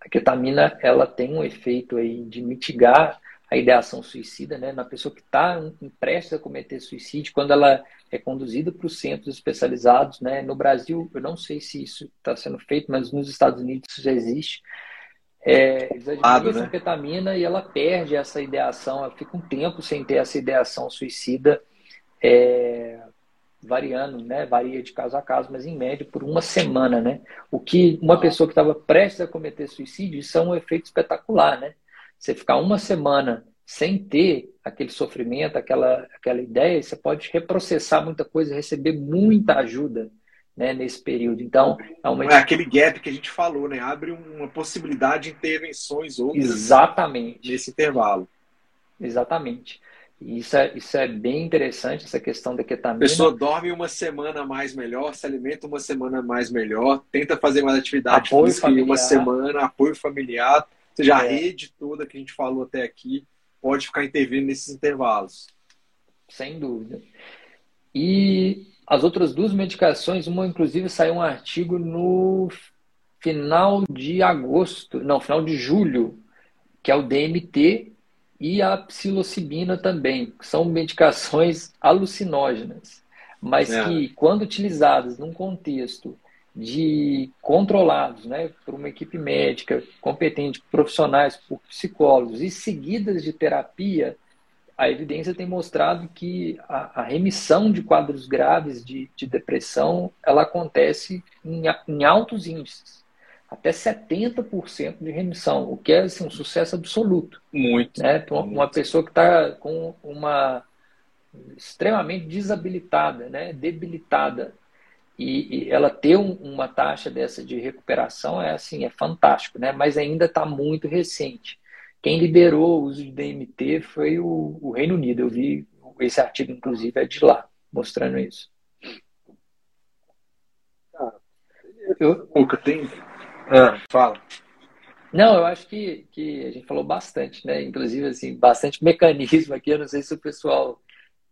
a ketamina ela tem um efeito aí de mitigar a ideação suicida, né? Na pessoa que está prestes a cometer suicídio, quando ela é conduzida para os centros especializados, né? No Brasil, eu não sei se isso está sendo feito, mas nos Estados Unidos isso já existe é, eles administram né? ketamina e ela perde essa ideação, ela fica um tempo sem ter essa ideação suicida, é, variando, né? Varia de caso a caso, mas em média por uma semana, né? O que uma pessoa que estava prestes a cometer suicídio, isso é um efeito espetacular, né? Você ficar uma semana sem ter aquele sofrimento, aquela, aquela ideia, você pode reprocessar muita coisa, receber muita ajuda né, nesse período. Então, é, uma... é aquele gap que a gente falou, né? Abre uma possibilidade de intervenções outras Exatamente. nesse intervalo. Exatamente. Isso é, isso é bem interessante, essa questão da ketamina. A pessoa dorme uma semana mais melhor, se alimenta uma semana mais melhor, tenta fazer mais atividade apoio física familiar. uma semana, apoio familiar, ou seja, a é. rede toda que a gente falou até aqui pode ficar intervindo nesses intervalos. Sem dúvida. E as outras duas medicações, uma inclusive saiu um artigo no final de agosto, não, final de julho, que é o DMT e a psilocibina também, que são medicações alucinógenas, mas é. que quando utilizadas num contexto de controlados, né, por uma equipe médica competente, profissionais, por psicólogos e seguidas de terapia, a evidência tem mostrado que a, a remissão de quadros graves de, de depressão ela acontece em, em, altos índices, até 70% de remissão, o que é assim, um sucesso absoluto. Muito. Né? Uma, muito. uma pessoa que está com uma extremamente desabilitada, né? debilitada, e, e ela ter um, uma taxa dessa de recuperação é assim, é fantástico, né? mas ainda está muito recente. Quem liberou o uso de DMT foi o, o Reino Unido. Eu vi esse artigo, inclusive, é de lá, mostrando isso. Ah, eu... Luca, tem. Ah, fala. Não, eu acho que, que a gente falou bastante, né? Inclusive, assim, bastante mecanismo aqui. Eu não sei se o pessoal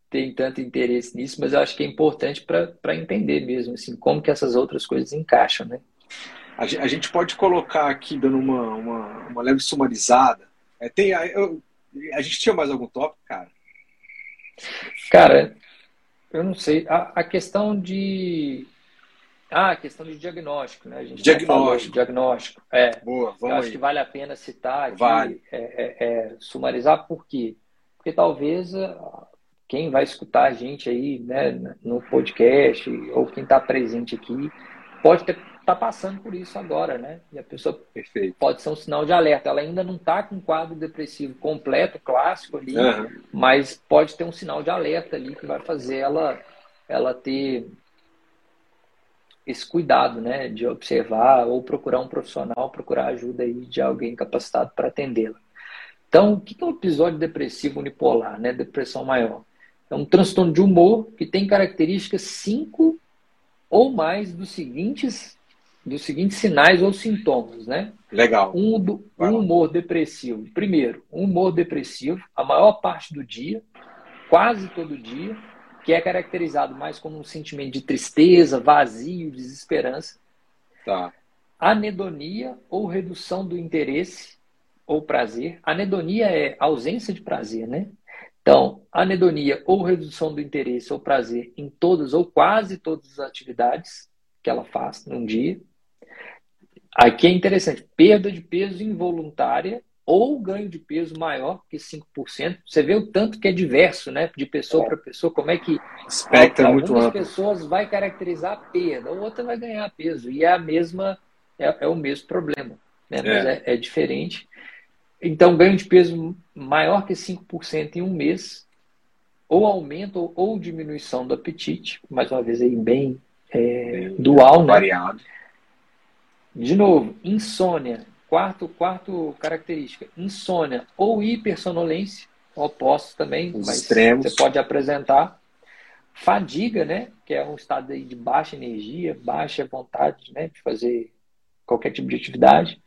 tem tanto interesse nisso, mas eu acho que é importante para entender mesmo, assim, como que essas outras coisas encaixam, né? A gente pode colocar aqui, dando uma, uma, uma leve sumarizada, é, tem, eu, a gente tinha mais algum tópico, cara? Cara, eu não sei. A, a questão de. Ah, a questão de diagnóstico, né? A gente diagnóstico. diagnóstico. É. Boa, vamos eu acho aí. que vale a pena citar aqui, vale. é, é, é, sumarizar, por quê? Porque talvez quem vai escutar a gente aí né, no podcast ou quem está presente aqui pode ter está passando por isso agora, né? E a pessoa Perfeito. pode ser um sinal de alerta. Ela ainda não está com um quadro depressivo completo, clássico ali, uhum. mas pode ter um sinal de alerta ali que vai fazer ela, ela ter esse cuidado, né? De observar ou procurar um profissional, procurar ajuda aí de alguém capacitado para atendê-la. Então, o que é um episódio depressivo unipolar, né? Depressão maior? É um transtorno de humor que tem características cinco ou mais dos seguintes dos seguintes sinais ou sintomas, né? Legal. Um, do, um humor depressivo. Primeiro, um humor depressivo, a maior parte do dia, quase todo dia, que é caracterizado mais como um sentimento de tristeza, vazio, desesperança. Tá. Anedonia ou redução do interesse ou prazer. Anedonia é ausência de prazer, né? Então, anedonia ou redução do interesse ou prazer em todas ou quase todas as atividades que ela faz num dia. Aqui é interessante, perda de peso involuntária ou ganho de peso maior que 5%. Você vê o tanto que é diverso, né? De pessoa para pessoa, como é que Espectro é muito algumas pessoas vai caracterizar a perda, outra vai ganhar peso. E é a mesma, é, é o mesmo problema, né? Mas é, é, é diferente. Então, ganho de peso maior que 5% em um mês, ou aumento ou diminuição do apetite, mais uma vez aí bem é, dual, né? Variado. De novo, insônia, Quarto, quarto característica, insônia ou hipersonolência, opostos também, Os mas extremos. você pode apresentar. Fadiga, né, que é um estado aí de baixa energia, baixa vontade, né, de fazer qualquer tipo de atividade.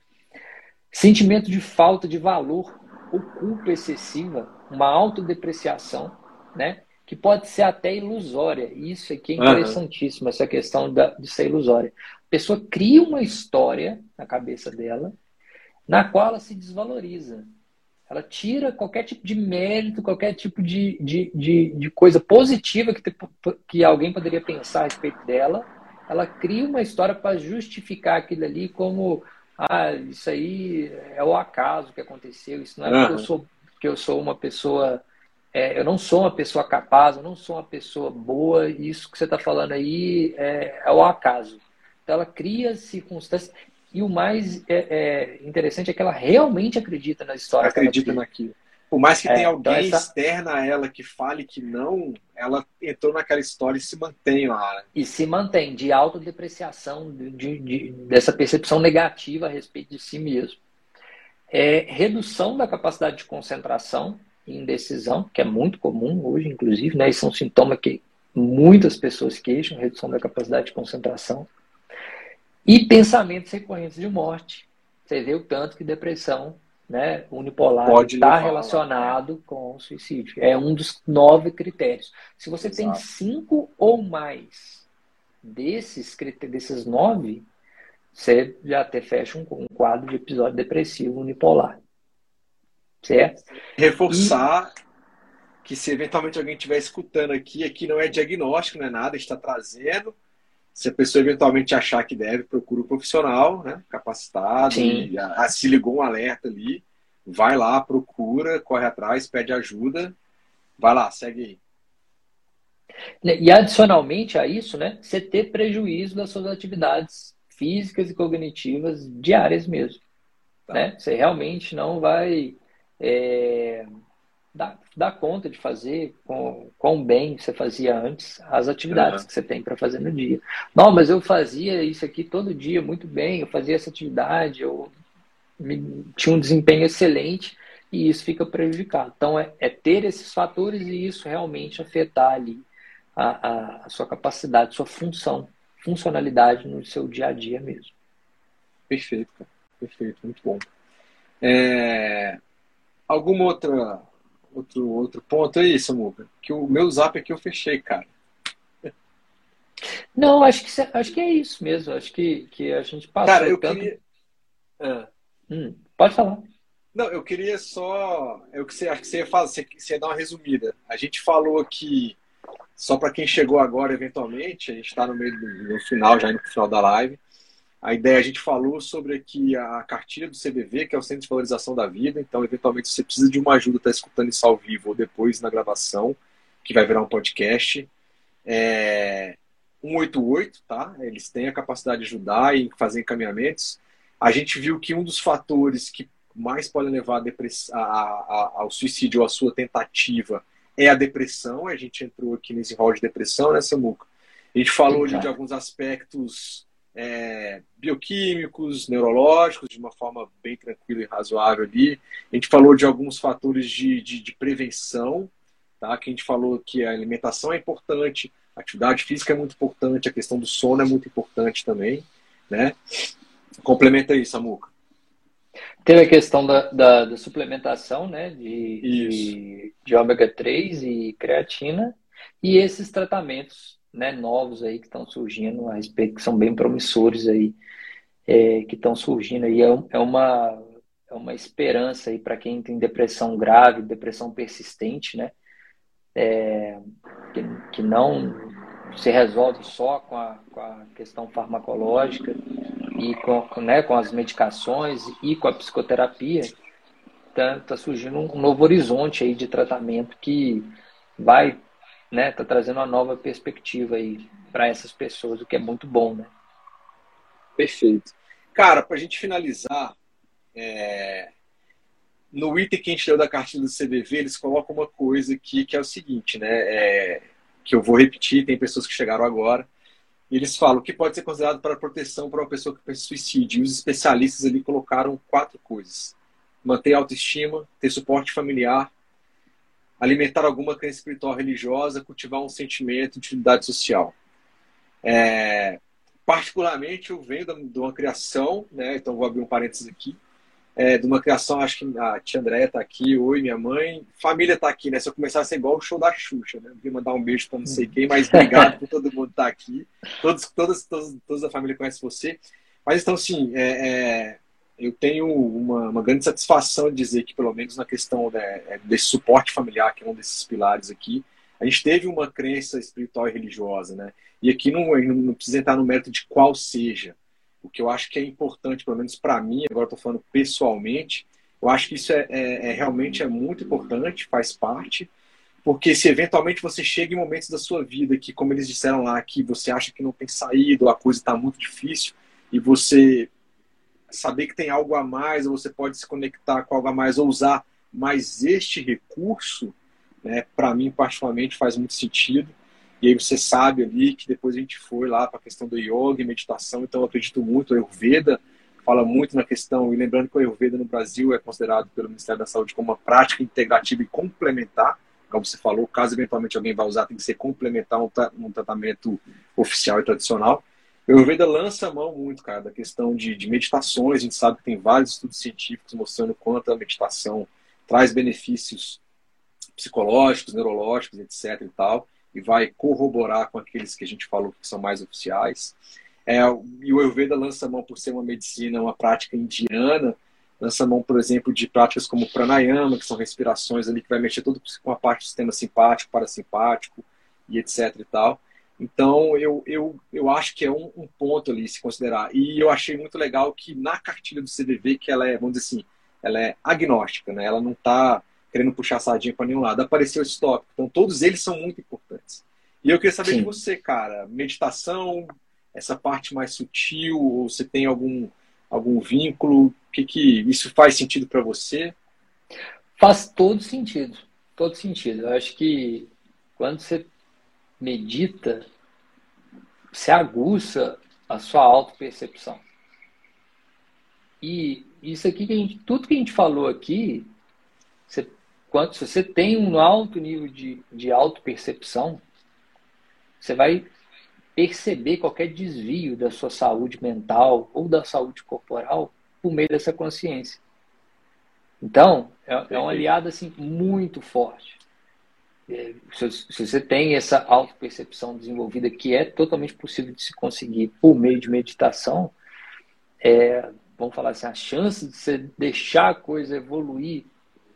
Sentimento de falta de valor ou culpa excessiva, uma autodepreciação, né, que pode ser até ilusória. Isso aqui é interessantíssimo, uhum. essa questão da, de ser ilusória. A pessoa cria uma história na cabeça dela na qual ela se desvaloriza. Ela tira qualquer tipo de mérito, qualquer tipo de, de, de, de coisa positiva que, te, que alguém poderia pensar a respeito dela. Ela cria uma história para justificar aquilo ali como ah, isso aí é o acaso que aconteceu, isso não é porque eu sou, porque eu sou uma pessoa. É, eu não sou uma pessoa capaz, eu não sou uma pessoa boa, isso que você está falando aí é, é o acaso. Então ela cria circunstâncias. E o mais é, é interessante é que ela realmente acredita na história. Acredita naquilo. Por mais que é, tenha então alguém então essa... externa a ela que fale que não, ela entrou naquela história e se mantém lá. E se mantém de autodepreciação, de, de, de, dessa percepção negativa a respeito de si mesmo. É, redução da capacidade de concentração e indecisão, que é muito comum hoje, inclusive, né? Isso é um sintoma que muitas pessoas queixam, redução da capacidade de concentração. E pensamentos recorrentes de morte. Você vê o tanto que depressão né, unipolar está relacionado com o suicídio. É um dos nove critérios. Se você Exato. tem cinco ou mais desses, desses nove, você já até fecha um, um quadro de episódio depressivo unipolar. Certo? Reforçar e... que se eventualmente alguém estiver escutando aqui, aqui não é diagnóstico, não é nada, está trazendo se a pessoa eventualmente achar que deve, procura um profissional, né, capacitado, e, a, a, se ligou um alerta ali, vai lá, procura, corre atrás, pede ajuda, vai lá, segue aí. E adicionalmente a isso, né, você ter prejuízo das suas atividades físicas e cognitivas diárias mesmo. Tá. Né? Você realmente não vai é, dá, dá conta de fazer com quão bem você fazia antes as atividades uhum. que você tem para fazer no dia. Não, mas eu fazia isso aqui todo dia muito bem, eu fazia essa atividade, eu me, tinha um desempenho excelente e isso fica prejudicado. Então, é, é ter esses fatores e isso realmente afetar ali a, a, a sua capacidade, sua função, funcionalidade no seu dia a dia mesmo. Perfeito. Perfeito, muito bom. É... Alguma outra outro, outro ponto aí, Samuca? Que o meu zap aqui eu fechei, cara. Não, acho que, acho que é isso mesmo. Acho que, que a gente passou. Cara, eu tanto... queria. Ah. Hum, pode falar. Não, eu queria só. Eu que você, acho que você ia você ia dar uma resumida. A gente falou aqui, só para quem chegou agora, eventualmente, a gente está no meio do no final, já indo para o final da live. A ideia, a gente falou sobre aqui a cartilha do CBV, que é o Centro de Valorização da Vida. Então, eventualmente, se você precisa de uma ajuda, está escutando isso ao vivo ou depois na gravação, que vai virar um podcast. É 188, tá? Eles têm a capacidade de ajudar e fazer encaminhamentos. A gente viu que um dos fatores que mais podem levar a a, a, ao suicídio ou à sua tentativa é a depressão. A gente entrou aqui nesse rol de depressão, né, Samuca? A gente falou de alguns aspectos é, bioquímicos, neurológicos, de uma forma bem tranquila e razoável ali. A gente falou de alguns fatores de, de, de prevenção, tá? que a gente falou que a alimentação é importante, a atividade física é muito importante, a questão do sono é muito importante também. Né? Complementa aí, Samuca. Teve a questão da, da, da suplementação né, de, de, de ômega 3 e creatina. E esses tratamentos né, novos aí que estão surgindo a respeito, que são bem promissores aí, é, que estão surgindo aí, é, é, uma, é uma esperança aí para quem tem depressão grave, depressão persistente, né? É, que, que não se resolve só com a, com a questão farmacológica e com, né, com as medicações e com a psicoterapia, está tá surgindo um novo horizonte aí de tratamento que vai né, tá trazendo uma nova perspectiva aí para essas pessoas, o que é muito bom, né? Perfeito. Cara, para a gente finalizar, é... no item que a gente deu da cartilha do CBV, eles colocam uma coisa aqui que é o seguinte, né? É... Que eu vou repetir, tem pessoas que chegaram agora. Eles falam que pode ser considerado para proteção para uma pessoa que pensa suicídio. E os especialistas ali colocaram quatro coisas: manter a autoestima, ter suporte familiar, alimentar alguma crença espiritual religiosa, cultivar um sentimento de utilidade social. É, particularmente, eu venho de uma criação, né, então vou abrir um parênteses aqui, é, de uma criação, acho que a tia Andréia está aqui, oi, minha mãe, família está aqui, né? Se eu começar a ser igual o show da Xuxa, né? Vim mandar um beijo para não sei quem, mas obrigado por todo mundo estar tá aqui. Todos, todas, todas, toda a família conhece você. Mas então, assim, é, é eu tenho uma, uma, grande satisfação de dizer que, pelo menos na questão né, é, desse suporte familiar, que é um desses pilares aqui, a gente teve uma crença espiritual e religiosa, né? E aqui não, não precisa entrar no mérito de qual seja. O que eu acho que é importante, pelo menos para mim, agora estou falando pessoalmente, eu acho que isso é, é, é, realmente é muito importante, faz parte, porque se eventualmente você chega em momentos da sua vida que, como eles disseram lá, que você acha que não tem saído, a coisa está muito difícil, e você saber que tem algo a mais, ou você pode se conectar com algo a mais, ou usar mais este recurso, né, para mim, particularmente, faz muito sentido. E aí você sabe ali que depois a gente foi lá para a questão do yoga e meditação, então eu acredito muito, o Ayurveda fala muito na questão, e lembrando que o Ayurveda no Brasil é considerado pelo Ministério da Saúde como uma prática integrativa e complementar, como você falou, caso eventualmente alguém vá usar, tem que ser complementar um tratamento oficial e tradicional. O Ayurveda lança a mão muito, cara, da questão de, de meditações. A gente sabe que tem vários estudos científicos mostrando quanto a meditação traz benefícios psicológicos, neurológicos, etc. e tal, e vai corroborar com aqueles que a gente falou que são mais oficiais. É, e o Ayurveda lança a mão por ser uma medicina, uma prática indiana, lança a mão, por exemplo, de práticas como pranayama, que são respirações ali que vai mexer tudo com a parte do sistema simpático, parasimpático e etc e tal. Então, eu, eu, eu acho que é um, um, ponto ali se considerar. E eu achei muito legal que na cartilha do CVV, que ela é, vamos dizer assim, ela é agnóstica, né? Ela não está querendo puxar a sardinha para nenhum lado. Apareceu esse tópico. Então, todos eles são muito importantes. E eu queria saber Sim. de você, cara, meditação, essa parte mais sutil, ou você tem algum, algum vínculo? O que, que isso faz sentido para você? Faz todo sentido. Todo sentido. Eu acho que quando você medita, se aguça a sua autopercepção. E isso aqui que a gente, tudo que a gente falou aqui, você, quando, se você tem um alto nível de, de autopercepção, você vai perceber qualquer desvio da sua saúde mental ou da saúde corporal por meio dessa consciência. Então, é, é um aliado assim muito forte. É, se, você tem essa autopercepção desenvolvida, que é totalmente possível de se conseguir por meio de meditação, é, vamos falar assim, a chance de você deixar a coisa evoluir,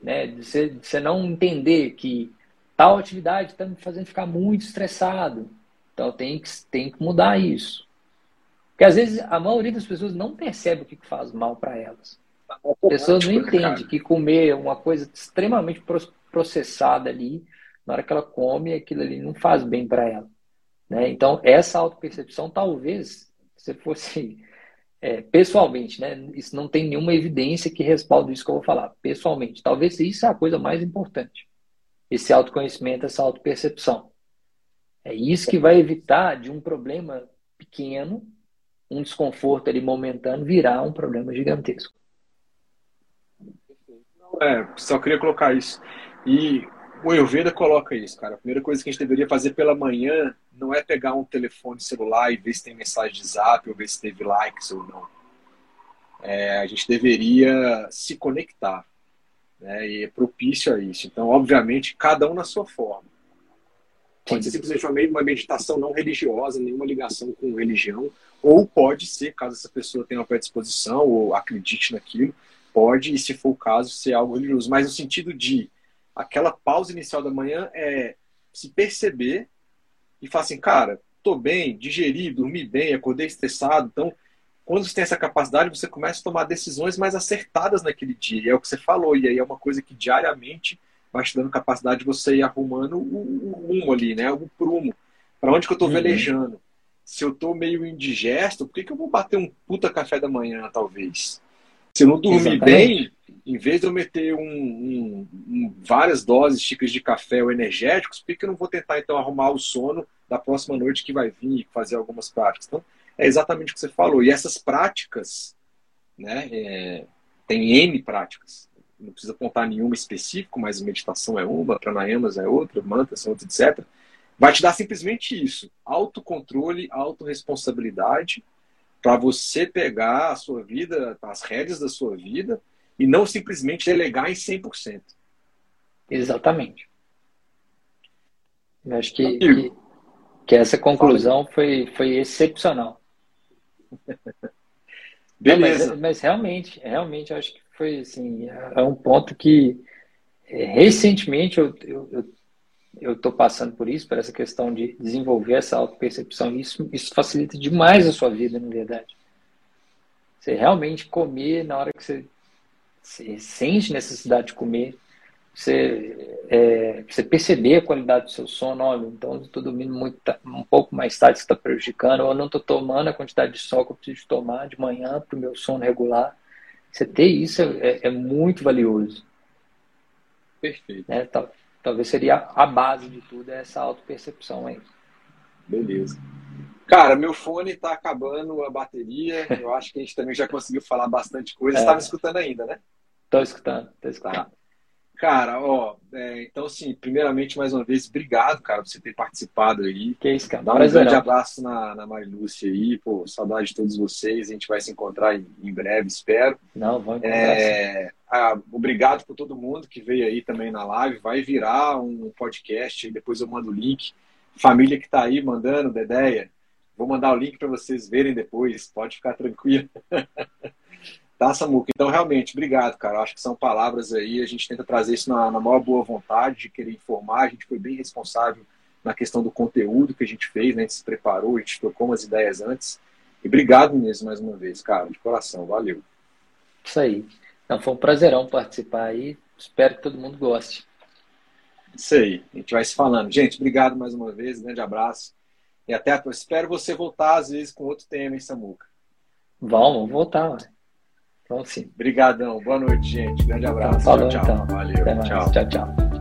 né, de, você, de você não entender que tal atividade está me fazendo ficar muito estressado, então tem que, tem que mudar isso. Porque às vezes a maioria das pessoas não percebe o que faz mal para elas. As pessoas não entendem que comer uma coisa extremamente processada ali na hora que ela come, aquilo ali não faz bem para ela. Né? Então, essa autopercepção, talvez, se fosse é, pessoalmente, né? isso não tem nenhuma evidência que respalde isso que eu vou falar. Pessoalmente, talvez isso é a coisa mais importante. Esse autoconhecimento, essa autopercepção. É isso que vai evitar de um problema pequeno, um desconforto ali momentâneo, virar um problema gigantesco. É, só queria colocar isso. E o Ayurveda coloca isso, cara. A primeira coisa que a gente deveria fazer pela manhã não é pegar um telefone celular e ver se tem mensagem de zap ou ver se teve likes ou não. É, a gente deveria se conectar. Né, e é propício a isso. Então, obviamente, cada um na sua forma. Pode ser simplesmente uma meditação não religiosa, nenhuma ligação com religião, ou pode ser, caso essa pessoa tenha uma predisposição ou acredite naquilo, pode, e se for o caso, ser algo religioso. Mas no sentido de aquela pausa inicial da manhã é se perceber e falar assim, cara, tô bem, digeri, dormi bem, acordei estressado. Então, quando você tem essa capacidade, você começa a tomar decisões mais acertadas naquele dia. E é o que você falou, e aí é uma coisa que diariamente vai te dando capacidade de você ir arrumando o, rumo ali, né? O prumo. Para onde que eu estou uhum. velejando? Se eu estou meio indigesto, por que, que eu vou bater um puta café da manhã, talvez? Se eu não dormir bem, em vez de eu meter um, um, um, várias doses, xícaras de café ou energéticos, por que, eu não vou tentar então arrumar o sono da próxima noite que vai vir e fazer algumas práticas? Então, é exatamente o que você falou. E essas práticas, né, é, tem N práticas não precisa apontar nenhuma específico, mas meditação é uma, pranayamas é outra, mantras são outra, etc. Vai te dar simplesmente isso: autocontrole, autorresponsabilidade, para você pegar a sua vida, as rédeas da sua vida, e não simplesmente delegar em 100%. Exatamente. Eu acho que, que, que, essa conclusão foi, foi excepcional. Beleza. Não, mas, mas, realmente, realmente, eu acho que foi assim, é um ponto que é, recentemente eu eu eu estou passando por isso, por essa questão de desenvolver essa autopercepção. Isso, isso facilita demais a sua vida, na verdade. Você realmente comer na hora que você, você sente necessidade de comer, você, é, você perceber a qualidade do seu sono, olha, então eu estou dormindo muito, um pouco mais tarde, isso está prejudicando, ou eu não estou tomando a quantidade de sol que eu preciso tomar de manhã para o meu sono regular. Você ter isso é, é muito valioso. Perfeito. Né? Tal, talvez seria a base de tudo, é essa autopercepção aí. Beleza. Cara, meu fone está acabando a bateria. Eu acho que a gente também já conseguiu falar bastante coisa. É. Você me escutando ainda, né? Estou escutando, estou escutando. Tá. Cara, ó, é, então assim, primeiramente, mais uma vez, obrigado, cara, por você ter participado aí. Que isso, cara. Dá um Prazer, grande abraço na, na Marilúcia aí, pô, saudade de todos vocês, a gente vai se encontrar em, em breve, espero. Não, vamos encontrar é, ah, Obrigado por todo mundo que veio aí também na live, vai virar um podcast, depois eu mando o link. Família que tá aí mandando, Dedeia, vou mandar o link para vocês verem depois, pode ficar tranquilo. Tá, Samuca? Então, realmente, obrigado, cara. Acho que são palavras aí, a gente tenta trazer isso na, na maior boa vontade de querer informar. A gente foi bem responsável na questão do conteúdo que a gente fez, né? A gente se preparou, a gente trocou umas ideias antes. E obrigado mesmo mais uma vez, cara, de coração. Valeu. Isso aí. Então, foi um prazerão participar aí. Espero que todo mundo goste. Isso aí. A gente vai se falando. Gente, obrigado mais uma vez. Grande abraço. E até a... Espero você voltar, às vezes, com outro tema, hein, Samuca? Vamos, voltar. Né? Então, sim. Obrigadão. Boa noite, gente. Grande abraço. Então, falou, tchau, tchau. Então. Valeu. Tchau. Tchau, tchau.